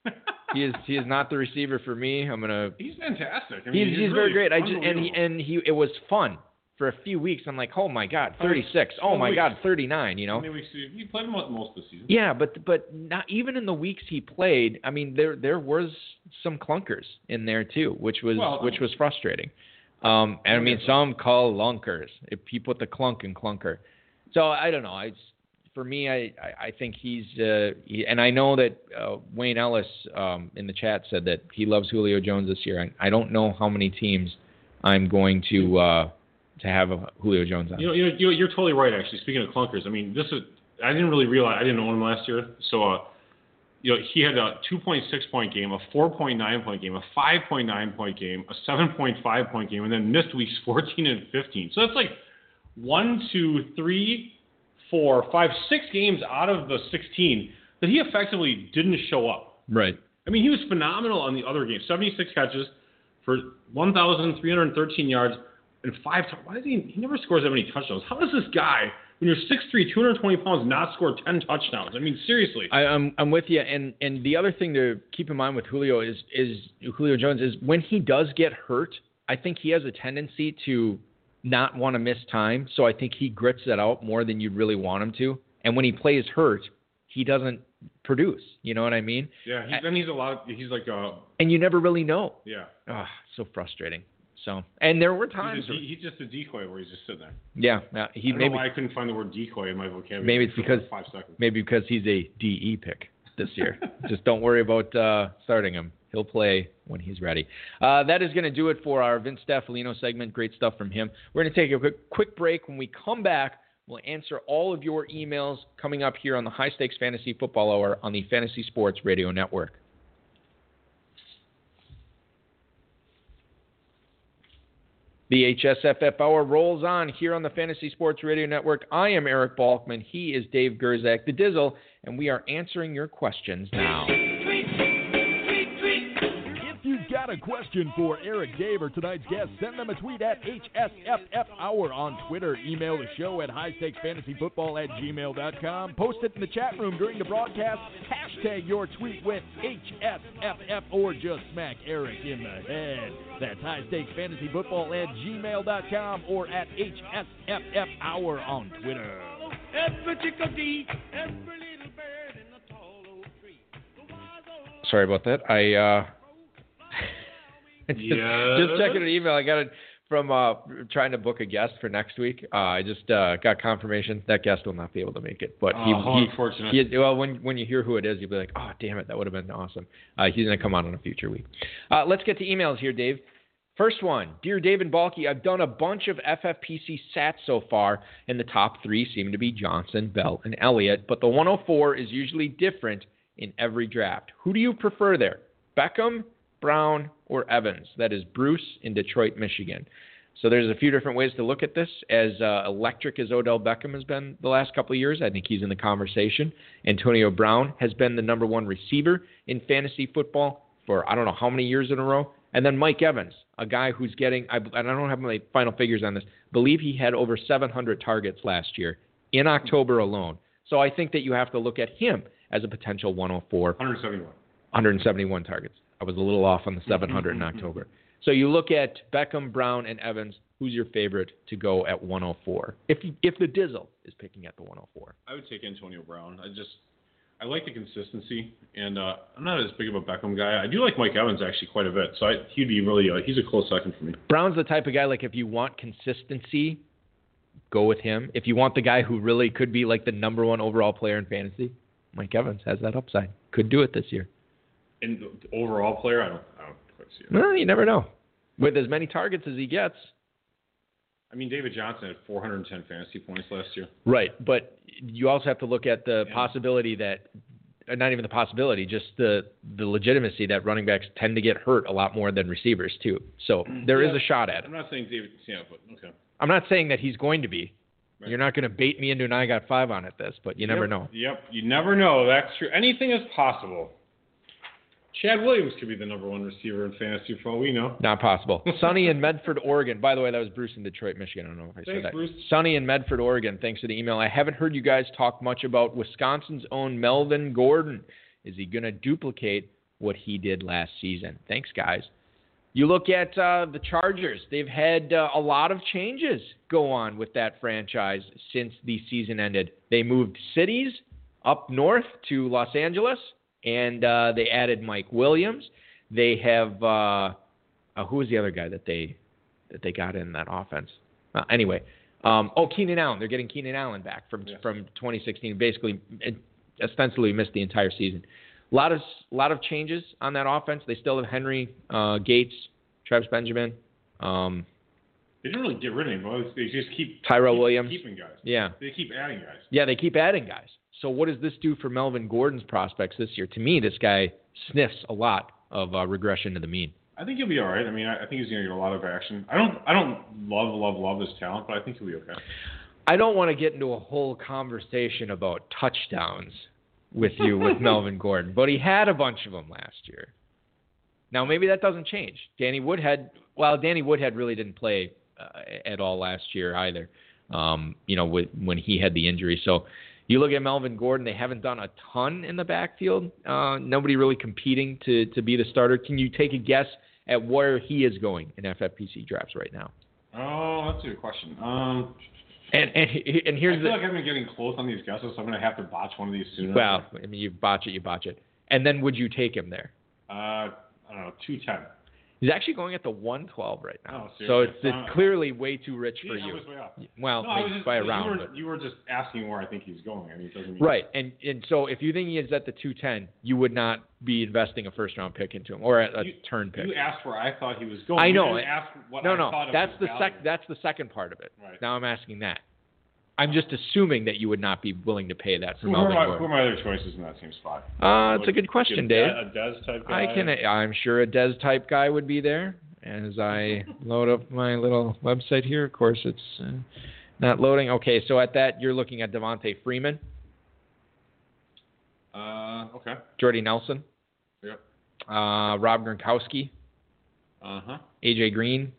he is he is not the receiver for me. I'm gonna. He's fantastic. I mean, He's he's very really great. I just and he and he it was fun for a few weeks. I'm like, oh my god, 36. Oh my god, 39. You know. How many weeks did he played mo- most of the season? Yeah, but but not even in the weeks he played. I mean, there there was some clunkers in there too, which was Well, which was frustrating. Um, and I mean, some call lunkers. If he put the clunk in clunker. So I don't know. I for me, I I, I think he's uh, he, and I know that uh, Wayne Ellis um, in the chat said that he loves Julio Jones this year. I, I don't know how many teams I'm going to uh, to have a Julio Jones on. You know, you know, you- you're totally right. Actually, speaking of clunkers, I mean, this is I didn't really realize I didn't own him last year. So, uh, you know, he had a 2.6 point game, a 4.9 point game, a 5.9 point game, a 7.5 point game, and then missed weeks 14 and 15. So that's like one, two, three, four, five, six games out of the 16 that he effectively didn't show up. Right. I mean, he was phenomenal on the other games. 76 catches for 1,313 yards and five. Why does he? He never scores that many touchdowns. How does this guy, when you're 6'3", 220 pounds, not score 10 touchdowns? I mean, seriously. I, I'm I'm with you, and and the other thing to keep in mind with Julio is is Julio Jones is when he does get hurt, I think he has a tendency to not want to miss time. So I think he grits that out more than you'd really want him to. And when he plays hurt, he doesn't produce. You know what I mean? yeah, he, then he's a lot. Of, he's like a And you never really know. yeah. Ah, so frustrating. So and there were times. He's, a, he's just a decoy where he's just sitting there. yeah, yeah, he I maybe I couldn't find the word decoy in my vocabulary. Maybe it's because- five seconds. Maybe because he's a DE pick this year. Just don't worry about uh, starting him. He'll play when he's ready. Uh, that is going to do it for our Vince Staffilino segment. Great stuff from him. We're going to take a quick, quick break. When we come back, we'll answer all of your emails coming up here on the High Stakes Fantasy Football Hour on the Fantasy Sports Radio Network. The HSFF Hour rolls on here on the Fantasy Sports Radio Network. I am Eric Balkman. He is Dave Gerczak, the Dizzle, and we are answering your questions now. A question for Eric, Dave, or tonight's guest, send them a tweet at HSFF Hour on Twitter. Email the show at highstakesfantasyfootball at gmail.com. Post it in the chat room during the broadcast. Hashtag your tweet with HSFF or just smack Eric in the head. That's highstakesfantasyfootball at gmail.com or at HSFF Hour on Twitter. Sorry about that. I uh, just, just checking an email. I got it from uh, trying to book a guest for next week. Uh, I just uh, got confirmation that guest will not be able to make it. But he, Oh, he, unfortunate. he- well, when when you hear who it is, you'll be like, oh, damn it, that would have been awesome. Uh, he's going to come on on a future week. Uh, let's get to emails here, Dave. First one, dear Dave and Balky, I've done a bunch of FFPC sats so far, and the top three seem to be Johnson, Bell, and Elliott. But the 104 is usually different in every draft. Who do you prefer there? Beckham, Brown, or Evans? That is Bruce in Detroit, Michigan. So there's a few different ways to look at this. As uh, electric as Odell Beckham has been the last couple of years, I think he's in the conversation. Antonio Brown has been the number one receiver in fantasy football for I don't know how many years in a row. And then Mike Evans, a guy who's getting, I, and I don't have my final figures on this, believe he had over 700 targets last year in October alone. So I think that you have to look at him as a potential 104. 171. 171 targets. I was a little off on the 700 in October. So you look at Beckham, Brown, and Evans. Who's your favorite to go at 104? If if the Dizzle is picking at the 104. I would take Antonio Brown. I just I like the consistency, and uh, I'm not as big of a Beckham guy. I do like Mike Evans actually quite a bit, so I, he'd be really uh, he's a close second for me. Brown's the type of guy like if you want consistency, go with him. If you want the guy who really could be like the number one overall player in fantasy, Mike Evans has that upside. Could do it this year. And the overall player, I don't I don't quite see it. Well, you never know. With as many targets as he gets. I mean, David Johnson had 410 fantasy points last year. Right, but you also have to look at the Yeah. possibility that, uh, not even the possibility, just the the legitimacy that running backs tend to get hurt a lot more than receivers too. So there is Yeah. a shot at it. I'm not saying David, yeah, but okay. I'm not saying that he's going to be. Right. You're not going to bait me into an I got five on it this, but you never Yep, know. Yep, you never know. That's true. Anything is possible. Chad Williams could be the number one receiver in fantasy for all we know. Not possible. Sunny in Medford, Oregon. By the way, that was Bruce in Detroit, Michigan. I don't know if I said that. Bruce. Sunny in Medford, Oregon. Thanks for the email. I haven't heard you guys talk much about Wisconsin's own Melvin Gordon. Is he going to duplicate what he did last season? Thanks, guys. You look at uh, the Chargers. They've had uh, a lot of changes go on with that franchise since the season ended. They moved cities up north to Los Angeles, and uh, they added Mike Williams. They have uh, uh, who was the other guy that they that they got in that offense? Uh, anyway, um, oh Keenan Allen. They're getting Keenan Allen back from Yeah. from 2016. Basically, it- ostensibly missed the entire season. A lot of lot of changes on that offense. They still have Henry uh, Gates, Travis Benjamin. Um, They didn't really get rid of him. They just keep Tyrell keep Williams. keeping guys. yeah, They keep adding guys. yeah, they keep adding guys. So what does this do for Melvin Gordon's prospects this year? To me, this guy sniffs a lot of uh, regression to the mean. I think he'll be all right. I mean, I, I think he's going to get a lot of action. I don't, I don't love, love, love his talent, but I think he'll be okay. I don't want to get into a whole conversation about touchdowns with you with Melvin Gordon, but he had a bunch of them last year. Now maybe that doesn't change. Danny Woodhead, well, Danny Woodhead really didn't play at all last year either. Um, you know, with, when he had the injury. So you look at Melvin Gordon; they haven't done a ton in the backfield. Uh, nobody really competing to to be the starter. Can you take a guess at where he is going in FFPC drafts right now? Oh, that's a good question. Um, And and and I feel the like I've been getting close on these guesses, so I'm going to have to botch one of these sooner. Well, I mean, you botch it, you botch it. And then would you take him there? uh, I don't know, two ten. He's actually going at the 112 right now. Oh, so it's, it's clearly way too rich for Yeah, you. was way off. Well, No, maybe just, by a you round. were, but- you were just asking where I think he's going. I mean, it doesn't mean Right, and and so if you think he is at the 210, you would not be investing a first round pick into him or a, You- turn pick. You asked where I thought he was going. I You know. what no, I no, thought that's the sec. That's the second part of it. Right. Now I'm asking that. I'm just assuming that you would not be willing to pay that for Who are, Melvin my, who are my other choices in that same spot? Uh, it's a good question, Dave. A Des type guy. I can. I'm sure a Des type guy would be there. As I load up my little website here, of course it's uh, not loading. Okay, so at that you're looking at Devonta Freeman, Uh, okay. Jordy Nelson, Yep. uh, Rob Gronkowski, Uh huh. AJ Green.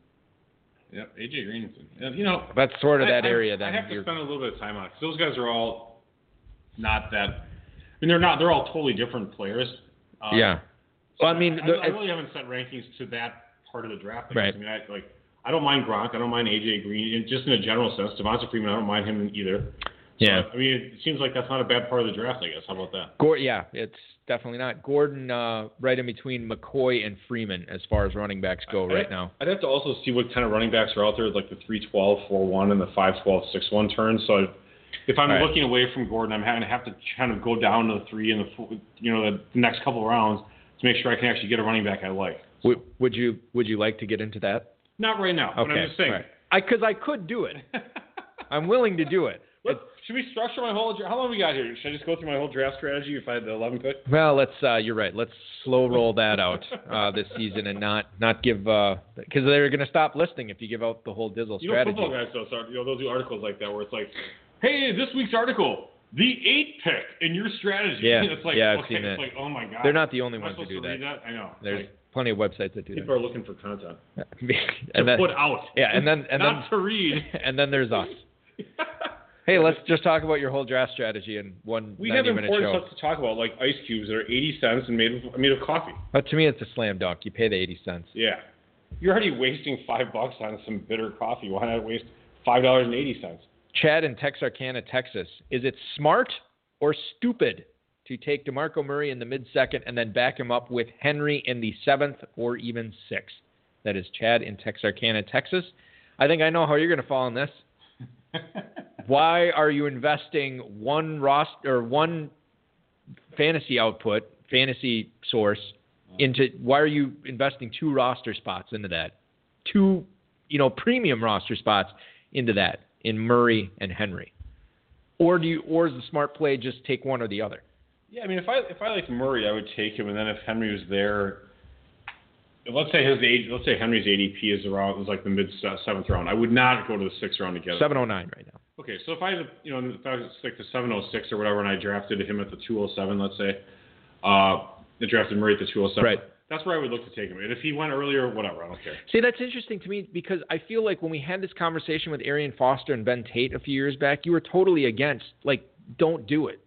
Yep. AJ Green. You know, That's sort of I- that I- area. That I have to spend a little bit of time on it 'cause those guys are all not that. I mean, they're not. They're all totally different players. Um, yeah. Well, I mean, I, the- I really haven't set rankings to that part of the draft. I. Right. I mean, I like. I don't mind Gronk. I don't mind AJ Green. And just in a general sense, Devonta Freeman. I don't mind him either. Yeah. So, I mean, it seems like that's not a bad part of the draft. I guess. How about that? Gor- yeah, it's definitely not. Gordon uh, right in between McCoy and Freeman as far as running backs go I- right now. I'd have to also see what kind of running backs are out there, like the 312, 4-1, and the 512, 6-1 turns. So if, if I'm Right. looking away from Gordon, I'm having to have to kind of go down to the three and the four, you know the next couple of rounds to make sure I can actually get a running back I like. Would, would you Would you like to get into that? Not right now, but Okay, I'm just saying. all right. I because I could do it. I'm willing to do it. Let's, should we structure my whole? How long we got here? Should I just go through my whole draft strategy if I had the 11 pick? Well, let's. Uh, you're right. Let's slow roll that out uh, this season and not not give because they're going to stop listening if you give out the whole Dizzle You know, football guys though, start, you know, they'll do articles like that where it's like, "Hey, this week's article, the eight pick in your strategy." Yeah, it's like, yeah, I've okay, seen it's that. like, oh my god. They're not the only Am ones who supposed do to read that. I know. There's Like, plenty of websites that do people that. People are looking for content and to then, put out. yeah, and then and not then to read. and then there's us. Hey, let's just talk about your whole draft strategy in one we have 90 minute important show. stuff to talk about, like ice cubes that are 80 cents and made of, made of coffee. But to me, it's a slam dunk. You pay the 80 cents. Yeah. You're already wasting five bucks on some bitter coffee. Why not waste five dollars and eighty cents? Chad in Texarkana, Texas. Is it smart or stupid to take DeMarco Murray in the mid second and then back him up with Henry in the seventh or even sixth? That is Chad in Texarkana, Texas. I think I know how you're going to fall on this. Why are you investing one roster or one fantasy output, fantasy source mm-hmm. into? Why are you investing two roster spots into that? Two, you know, premium roster spots into that in Murray and Henry, or do you, or is the smart play just take one or the other? Yeah, I mean, if I if I liked Murray, I would take him, and then if Henry was there, let's say his age, let's say Henry's ADP is around is like the mid seventh round. I would not go to the sixth round together. Seven oh nine right now. Okay, so if I had, you know, if I was seven oh six or whatever, and I drafted him at the two oh seven, let's say, uh, I drafted Murray at the two oh seven. Right. That's where I would look to take him. And if he went earlier, whatever, I don't care. See, that's interesting to me because I feel like when we had this conversation with Arian Foster and Ben Tate a few years back, you were totally against. Like, don't do it.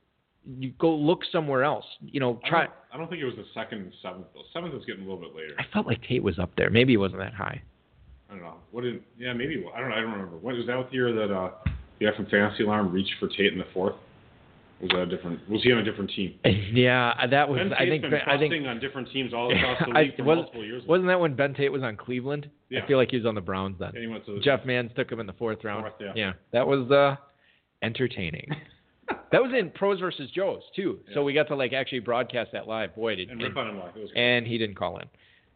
You go look somewhere else. You know, I try. don't, I don't think it was the second and seventh. though. Seventh is getting a little bit later. I felt like Tate was up there. Maybe it wasn't that high. I don't know. What did? Yeah, maybe. I don't know. I don't remember. What was that the year that uh, the F and Fantasy Alarm reached for Tate in the fourth? Was that a different? Was he on a different team? Yeah, that was. I think. I think. on different teams all across the I- league for was- multiple years. Wasn't that when Ben Tate was on Cleveland? Yeah. I feel like he was on the Browns then. and he went to the, Jeff Mans took him in the fourth round. Fourth, yeah. that was uh, entertaining. that was in pros versus Joes too, so we got to like actually broadcast that live. Boy, did and rip on him like it was and he didn't call in.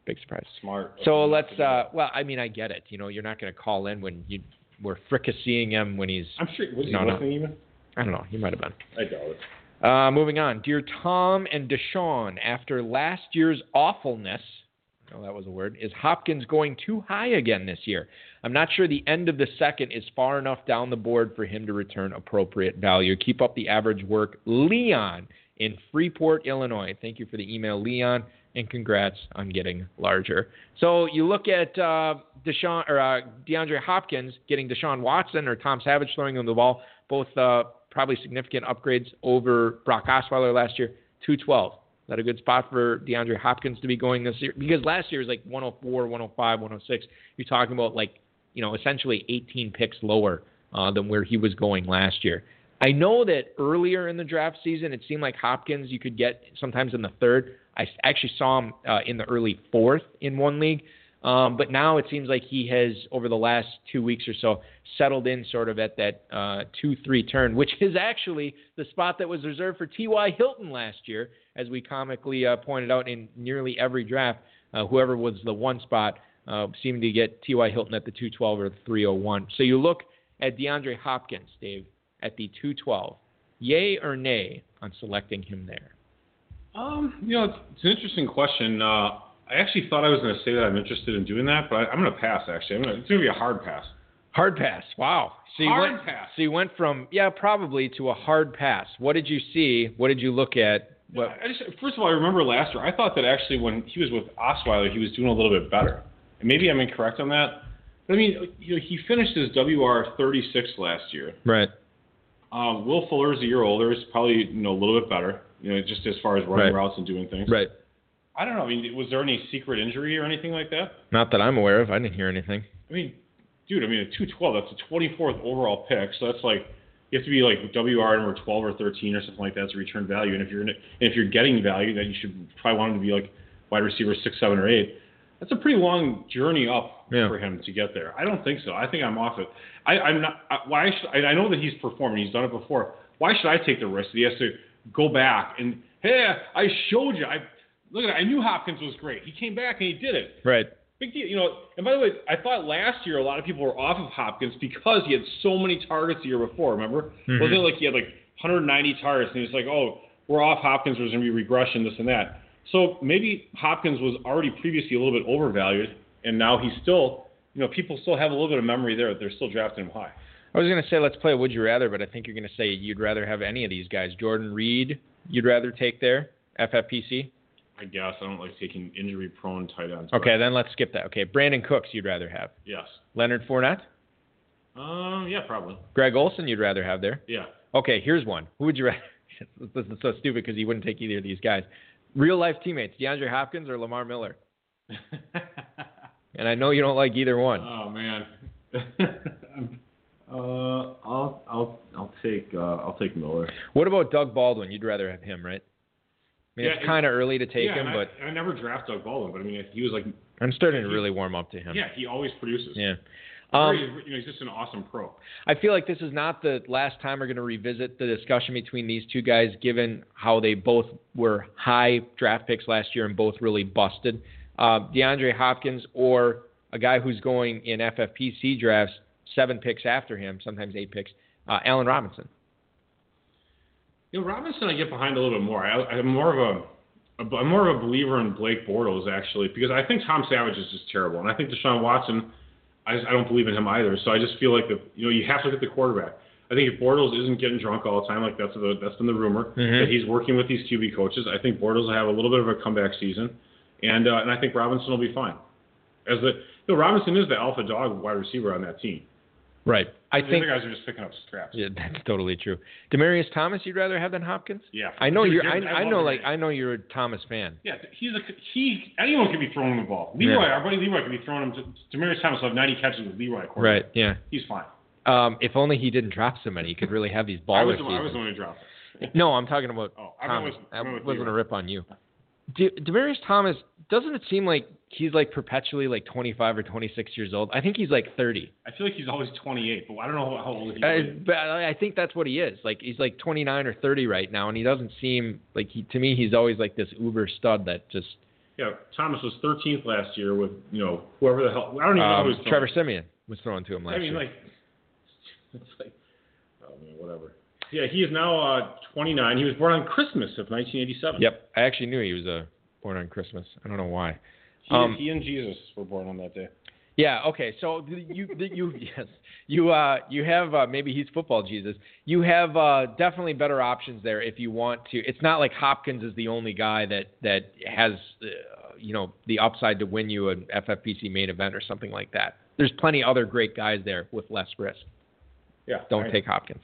Big surprise. smart. So of him not let's. to do that. uh Well, I mean, I get it. You know, you're not going to call in when you were fricasseeing him when he's. I'm sure. Was he No, no. even? I don't know. He might have been. I doubt it. Uh, moving on. Dear Tom and Deshaun, after last year's awfulness, oh, that was a word, is Hopkins going too high again this year? I'm not sure the end of the second is far enough down the board for him to return appropriate value. Keep up the average work. Leon in Freeport, Illinois. Thank you for the email, Leon, and congrats on getting larger. So you look at uh, Deshaun or uh, DeAndre Hopkins getting Deshaun Watson or Tom Savage throwing him the ball, both uh, probably significant upgrades over Brock Osweiler last year. 212. Is that a good spot for DeAndre Hopkins to be going this year? Because last year was like 104, 105, 106. You're talking about like, you know, essentially 18 picks lower uh, than where he was going last year. I know that earlier in the draft season, it seemed like Hopkins you could get sometimes in the third. I actually saw him uh, in the early fourth in one league. Um, but now it seems like he has, over the last two weeks or so, settled in sort of at that uh, 2 3 turn, which is actually the spot that was reserved for T.Y. Hilton last year, as we comically uh, pointed out in nearly every draft. Uh, whoever was the one spot uh, seemed to get T.Y. Hilton at the 212 or the 301. So you look at DeAndre Hopkins, Dave, at the 212. Yay or nay on selecting him there? Um, you know, it's, it's an interesting question. Uh, I actually thought I was going to say that I'm interested in doing that, but I, I'm going to pass. Actually, I'm gonna, it's going to be a hard pass. Hard pass. Wow. So you Hard went, pass. So you went from yeah, probably to a hard pass. What did you see? What did you look at? What? I just, first of all, I remember last year. I thought that actually when he was with Osweiler, he was doing a little bit better. And maybe I'm incorrect on that. But I mean, you know, he finished his WR 36 last year. Right. Um, Will is a year older. Is probably you know a little bit better. You know, just as far as running Right. routes and doing things. Right. I don't know. I mean, was there any secret injury or anything like that? Not that I'm aware of. I didn't hear anything. I mean, dude, I mean, a 212, that's a 24th overall pick. So that's like, you have to be like WR number 12 or 13 or something like that to return value. And if you're in, and if you're getting value, then you should probably want him to be like wide receiver six, seven, or eight. That's a pretty long journey up Yeah. for him to get there. I don't think so. I think I'm off it. I, I'm not. I, why should I, I know that he's performing. He's done it before. Why should I take the risk that he has to go back and hey, I showed you. I look at it. I knew Hopkins was great. He came back and he did it. Right. Big deal. You know, and by the way, I thought last year a lot of people were off of Hopkins because he had so many targets the year before. Remember? Mhm. Wasn't it like he had like 190 targets, and he's like, oh, we're off Hopkins. There's going to be regression, this and that. So maybe Hopkins was already previously a little bit overvalued, and now he's still, you know, people still have a little bit of memory there. They're still drafting him high. I was going to say let's play a Would You Rather, but I think you're going to say you'd rather have any of these guys. Jordan Reed, you'd rather take there, FFPC. I guess I don't like taking injury-prone tight ends. but Okay, then let's skip that. Okay, Brandin Cooks, you'd rather have. Yes. Leonard Fournette, Um. Yeah. Probably. Greg Olsen, you'd rather have there. Yeah. Okay, here's one. Who would you rather? this is so stupid because he wouldn't take either of these guys. Real life teammates, DeAndre Hopkins or Lamar Miller. And I know you don't like either one. oh man. uh, I'll I'll I'll take uh, I'll take Miller. What about Doug Baldwin? You'd rather have him, right? I mean, Yeah, it's kind of early to take yeah, him, but I, I never draft Doug Baldwin, but I mean he was like I'm starting to really warm up to him. yeah he always produces. Yeah. Um, you know he's just an awesome pro. I feel like this is not the last time we're going to revisit the discussion between these two guys, given how they both were high draft picks last year and both really busted. Uh, DeAndre Hopkins or a guy who's going in FFPC drafts, seven picks after him, sometimes eight picks, uh, Allen Robinson. You know Robinson I get behind a little bit more. I, I'm more of a, a I'm more of a believer in Blake Bortles actually because I think Tom Savage is just terrible, and I think Deshaun Watson. I, just, I don't believe in him either. So I just feel like the you know you have to look at the quarterback. I think if Bortles isn't getting drunk all the time, like that's the that's been the rumor Mhm. that he's working with these QB coaches. I think Bortles will have a little bit of a comeback season, and uh, and I think Robinson will be fine. As the you know, Robinson is the alpha dog wide receiver on that team. Right. I the think other guys are just picking up scraps. yeah, that's totally true. Demaryius Thomas, you'd rather have than Hopkins? Yeah. I know you're. I, I know, like. I know you're a Thomas fan. Yeah, he's a he. Anyone can be throwing the ball. Leroy, Yeah. our buddy Leroy, can be throwing him. To, Demaryius Thomas will have 90 catches with Leroy. Right. Yeah. He's fine. Um, if only he didn't drop so many, he could really have these baller I was, the. I was the one who dropped it. No, I'm talking about Oh, I Thomas. was- I that went with wasn't a rip on you. De- Demaryius Thomas, doesn't it seem like he's like perpetually like 25 or 26 years old? I think he's like 30. I feel like he's always 28, but I don't know how old he Uh, is. but I think that's what he is. Like he's like 29 or 30 right now, and he doesn't seem like he. To me, he's always like this uber stud that just. Yeah, Thomas was 13th last year with you know whoever the hell. I don't even know Um, who's throwing. Trevor Siemian was thrown to him last year. I mean, year. like, it's like, oh man, whatever. Yeah, he is now uh, 29. He was born on Christmas of 1987. Yep, I actually knew he was uh, born on Christmas. I don't know why. He, Um, he and Jesus were born on that day. Yeah. Okay. So you you yes you uh you have uh, maybe he's football Jesus. You have uh, definitely better options there if you want to. It's not like Hopkins is the only guy that that has uh, you know the upside to win you an FFPC main event or something like that. There's plenty other great guys there with less risk. Yeah. Don't I- take Hopkins.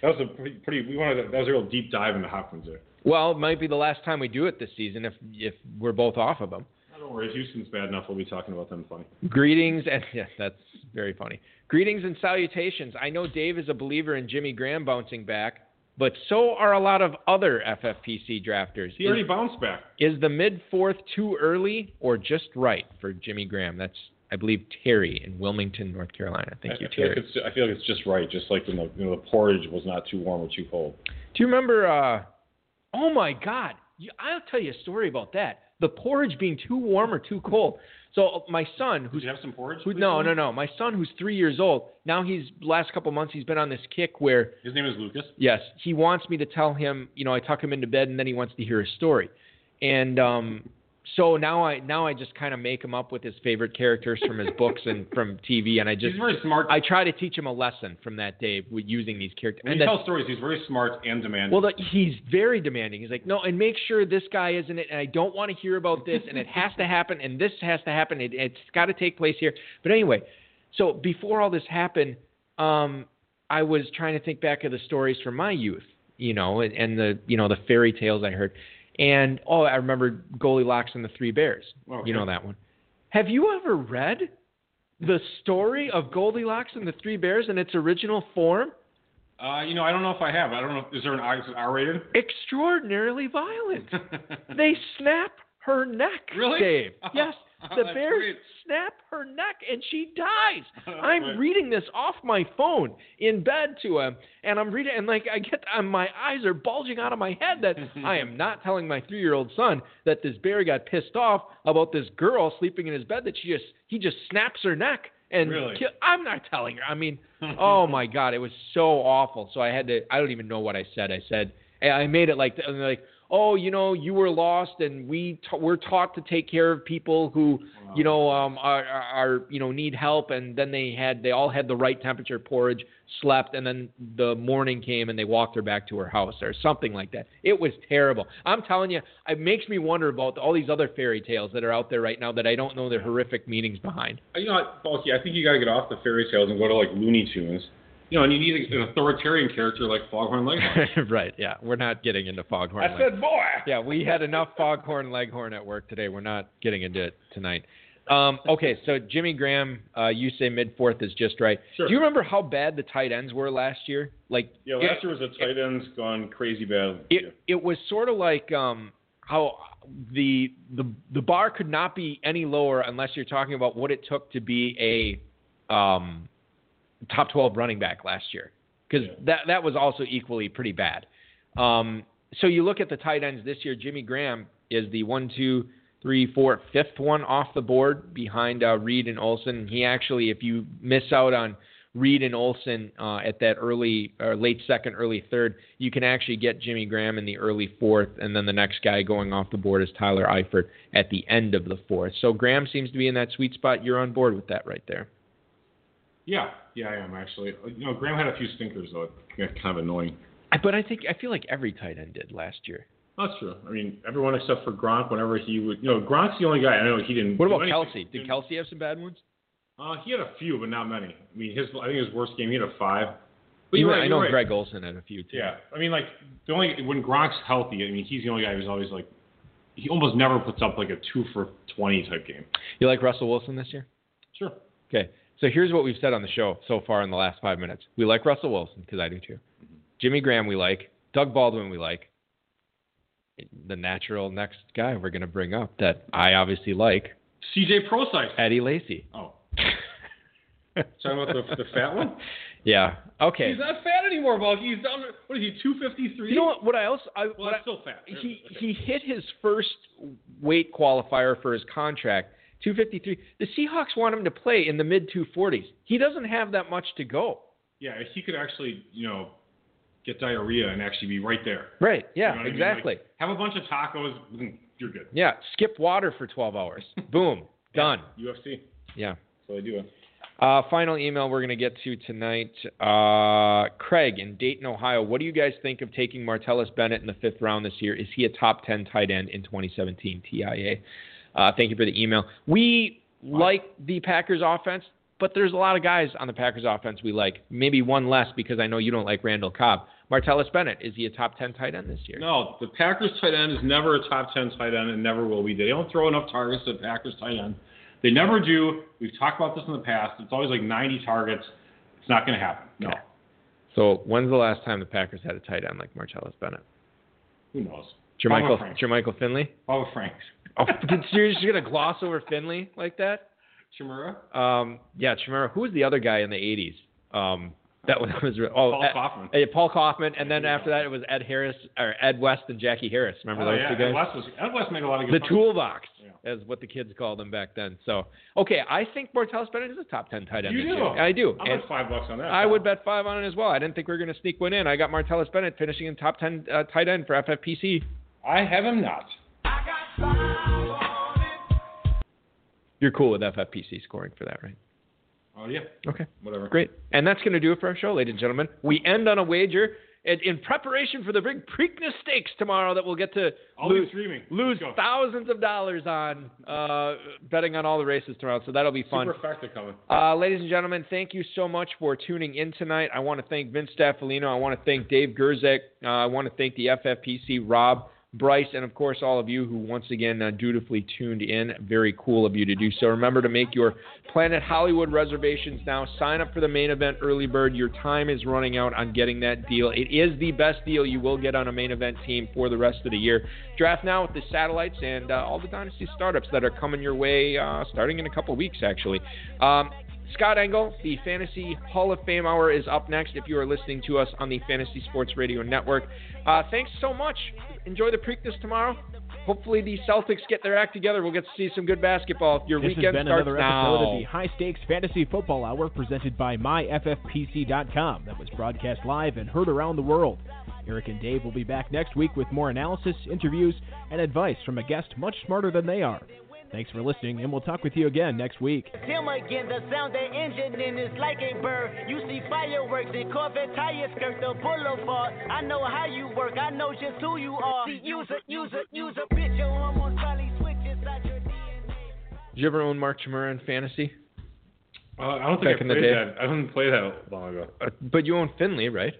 That was a pretty, pretty. We wanted. To, that was a real deep dive into Hopkins there. Well, it might be the last time we do it this season if if we're both off of them. Oh, don't worry. Houston's bad enough. We'll be talking about them plenty. Greetings and yeah, that's very funny. Greetings and salutations. I know Dave is a believer in Jimmy Graham bouncing back, but so are a lot of other FFPC drafters. He already Is, bounced back. is the mid fourth too early or just right for Jimmy Graham? That's I believe Terry in Wilmington, North Carolina. Thank you, I feel Terry. like. I feel like it's just right. Just like when the you know the porridge was not too warm or too cold. Do you remember? Uh, oh my God! I'll tell you a story about that. The porridge being too warm or too cold. So uh, my son, Did who's you have some porridge? Who, no, no, no. My son, who's three years old, now he's last couple months he's been on this kick where His name is Lucas. yes, he wants me to tell him. You know, I tuck him into bed and then he wants to hear a story, and um, so now I now I just kind of make him up with his favorite characters from his books and from TV, and I just he's very smart. I try to teach him a lesson from that day with using these characters. when And he then- tells stories, he's very smart and demanding. well, the, he's very demanding. He's like, no, and make sure this guy isn't it, and I don't want to hear about this, and it has to happen, and this has to happen. It, it's got to take place here. But anyway, so before all this happened, um, I was trying to think back of the stories from my youth, you know, and, and the you know the fairy tales I heard, and oh, I remember Goldilocks and the Three Bears. Okay. You know that one. Have you ever read the story of Goldilocks and the Three Bears in its original form? uh, you know, I don't know if I have. I don't know. Is there an R- R-rated? extraordinarily violent. they snap her neck, Really? Dave. Oh. Yes. the bears great. snap her neck and she dies. I'm reading this off my phone in bed to him, and I'm reading, and like I get, um, my eyes are bulging out of my head that I am not telling my three-year-old son that this bear got pissed off about this girl sleeping in his bed that she just he just snaps her neck and Really? kill, I'm not telling her. I mean, oh my god, it was so awful. So I had to. I don't even know what I said. I said I made it like and like. Oh, you know, you were lost, and we ta- we're taught to take care of people who, you know, um, are, are, you know need help. And then they had they all had the right temperature porridge, slept, and then the morning came and they walked her back to her house or something like that. It was terrible. I'm telling you, it makes me wonder about all these other fairy tales that are out there right now that I don't know the horrific meanings behind. You know, what, Bulky, I think you got to get off the fairy tales and go to like Looney Tunes. You know, and you need an authoritarian character like Foghorn Leghorn. right? Yeah, we're not getting into foghorn. I said, boy. Yeah, we had enough foghorn leghorn at work today. We're not getting into it tonight. Um, okay, so Jimmy Graham, uh, you say mid fourth is just right. Sure. Do you remember how bad the tight ends were last year? Like, Yeah, it, last year was a tight end's gone crazy bad. it it was sort of like um, how the the the bar could not be any lower unless you're talking about what it took to be a um, top 12 running back last year because Yeah. that that was also equally pretty bad. Um, so you look at the tight ends this year. Jimmy Graham is the one, two, three, four, fifth one off the board behind uh, Reed and Olsen. He actually, if you miss out on Reed and Olsen uh, at that early or late second, early third, you can actually get Jimmy Graham in the early fourth, and then the next guy going off the board is Tyler Eifert at the end of the fourth. So Graham seems to be in that sweet spot. You're on board with that right there. Yeah, yeah, I am actually. You know, Graham had a few stinkers though. It's kind of annoying. I- But I think I feel like every tight end did last year. That's true. I mean, everyone except for Gronk. Whenever he would, you know, Gronk's the only guy. I know he didn't. What about anything. Kelce? Did Kelce have some bad ones? Uh, he had a few, but not many. I mean, his. I think his worst game, he had a five. But you're right. I know right. Greg Olsen had a few too. Yeah, I mean, like the only when Gronk's healthy, I mean, he's the only guy who's always like, he almost never puts up like a two for twenty type game. You like Russell Wilson this year? Sure. Okay. So here's what we've said on the show so far in the last five minutes. We like Russell Wilson because I do too. Jimmy Graham we like. Doug Baldwin we like. The natural next guy we're going to bring up that I obviously like, C.J. Prosise. Eddie Lacy. Oh, talking about the, the fat one. Yeah. Okay. He's not fat anymore, Bulky. He's down. What is he? Two fifty three. You know what? What I also I, Well, what that's I- still fat. he Okay. he hit his first weight qualifier for his contract, 253. The Seahawks want him to play in the mid 240s. He doesn't have that much to go. Yeah, he could actually, you know, get diarrhea and actually be right there. Right. Yeah. You know what I mean? exactly. Like, have a bunch of tacos, you're good. Yeah. Skip water for 12 hours. Boom. Done. UFC. Yeah. So I do. Uh, final email we're going to get to tonight. Uh, Craig in Dayton, Ohio. What do you guys think of taking Martellus Bennett in the fifth round this year? Is he a top 10 tight end in 2017 TIA? Uh, thank you for the email. We like the Packers offense, but there's a lot of guys on the Packers offense we like. Maybe one less because I know you don't like Randall Cobb. Martellus Bennett, is he a top 10 tight end this year? No, the Packers tight end is never a top 10 tight end and never will be. They don't throw enough targets to the Packers tight end. They never do. We've talked about this in the past. It's always like 90 targets. It's not going to happen. No. Okay. So when's the last time the Packers had a tight end like Martellus Bennett? Who knows? Jermichael, Jermichael Finley? Bubba Franks. Oh, did you're just gonna gloss over Finley like that? Chmura? Um, yeah, Chmura. Who was the other guy in the '80s? Um, that was, that was oh, Paul Ed- Coffman. uh, Paul Coffman, and then Yeah, after that it was Ed Harris or Ed West and Jackie Harris. Remember Oh, those yeah. two guys? Ed West, was, Ed West made a lot of the good punches. toolbox, Yeah. as what the kids called them back then. So, okay, I think Martellus Bennett is a top ten tight end. You do? year. I do. I'll And bet five bucks on that. I would bet five on it as well. I didn't think we were going to sneak one in. I got Martellus Bennett finishing in top ten uh, tight end for FFPC. I have him not. You're cool with FFPC scoring for that, right? Oh, yeah. Okay. Whatever. Great. And that's going to do it for our show, ladies and gentlemen. We end on a wager in, preparation for the big Preakness Stakes tomorrow that we'll get to I'll lose, lose thousands of dollars on uh, betting on all the races tomorrow. So that'll be fun. Super coming. Uh, ladies and gentlemen, thank you so much for tuning in tonight. I want to thank Vince Staffilino. I want to thank Dave Gerczak. Uh, I want to thank the FFPC Rob Bryce, and of course all of you who once again uh, dutifully tuned in. Very cool of you to do so. Remember to make your Planet Hollywood reservations now. Sign up for the main event early bird. Your time is running out on getting that deal. It is the best deal you will get on a main event team for the rest of the year. Draft now with the satellites and uh, all the dynasty startups that are coming your way uh, starting in a couple weeks, actually. Um, Scott Engel, the Fantasy Hall of Fame Hour is up next if you are listening to us on the Fantasy Sports Radio Network. Uh, thanks so much. Enjoy the Preakness tomorrow. Hopefully the Celtics get their act together. We'll get to see some good basketball. Your this weekend has been starts another now. episode of the High Stakes Fantasy Football Hour presented by MyFFPC.com that was broadcast live and heard around the world. Eric and Dave will be back next week with more analysis, interviews, and advice from a guest much smarter than they are. Thanks for listening, and we'll talk with you again next week. Him again, the sound the engine in is like a bird. You see fireworks and Corvette tires skirt the boulevard. I know how you work, I know just who you are. See, use a, use a, use a bitch, your hormones probably switch inside your DNA. Did you ever own Mark Chmura in fantasy? Uh, I don't think Back I in the played day. that. I didn't play that long ago. Uh, but you own Finley, right?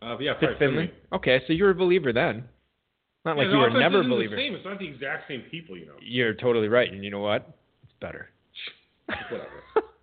Uh, yeah, Fit probably Finley. Okay, so you're a believer then. Not like Yeah, you were never a believer. same. It's not the exact same people, you know. You're totally right, and you know what? It's better. Whatever.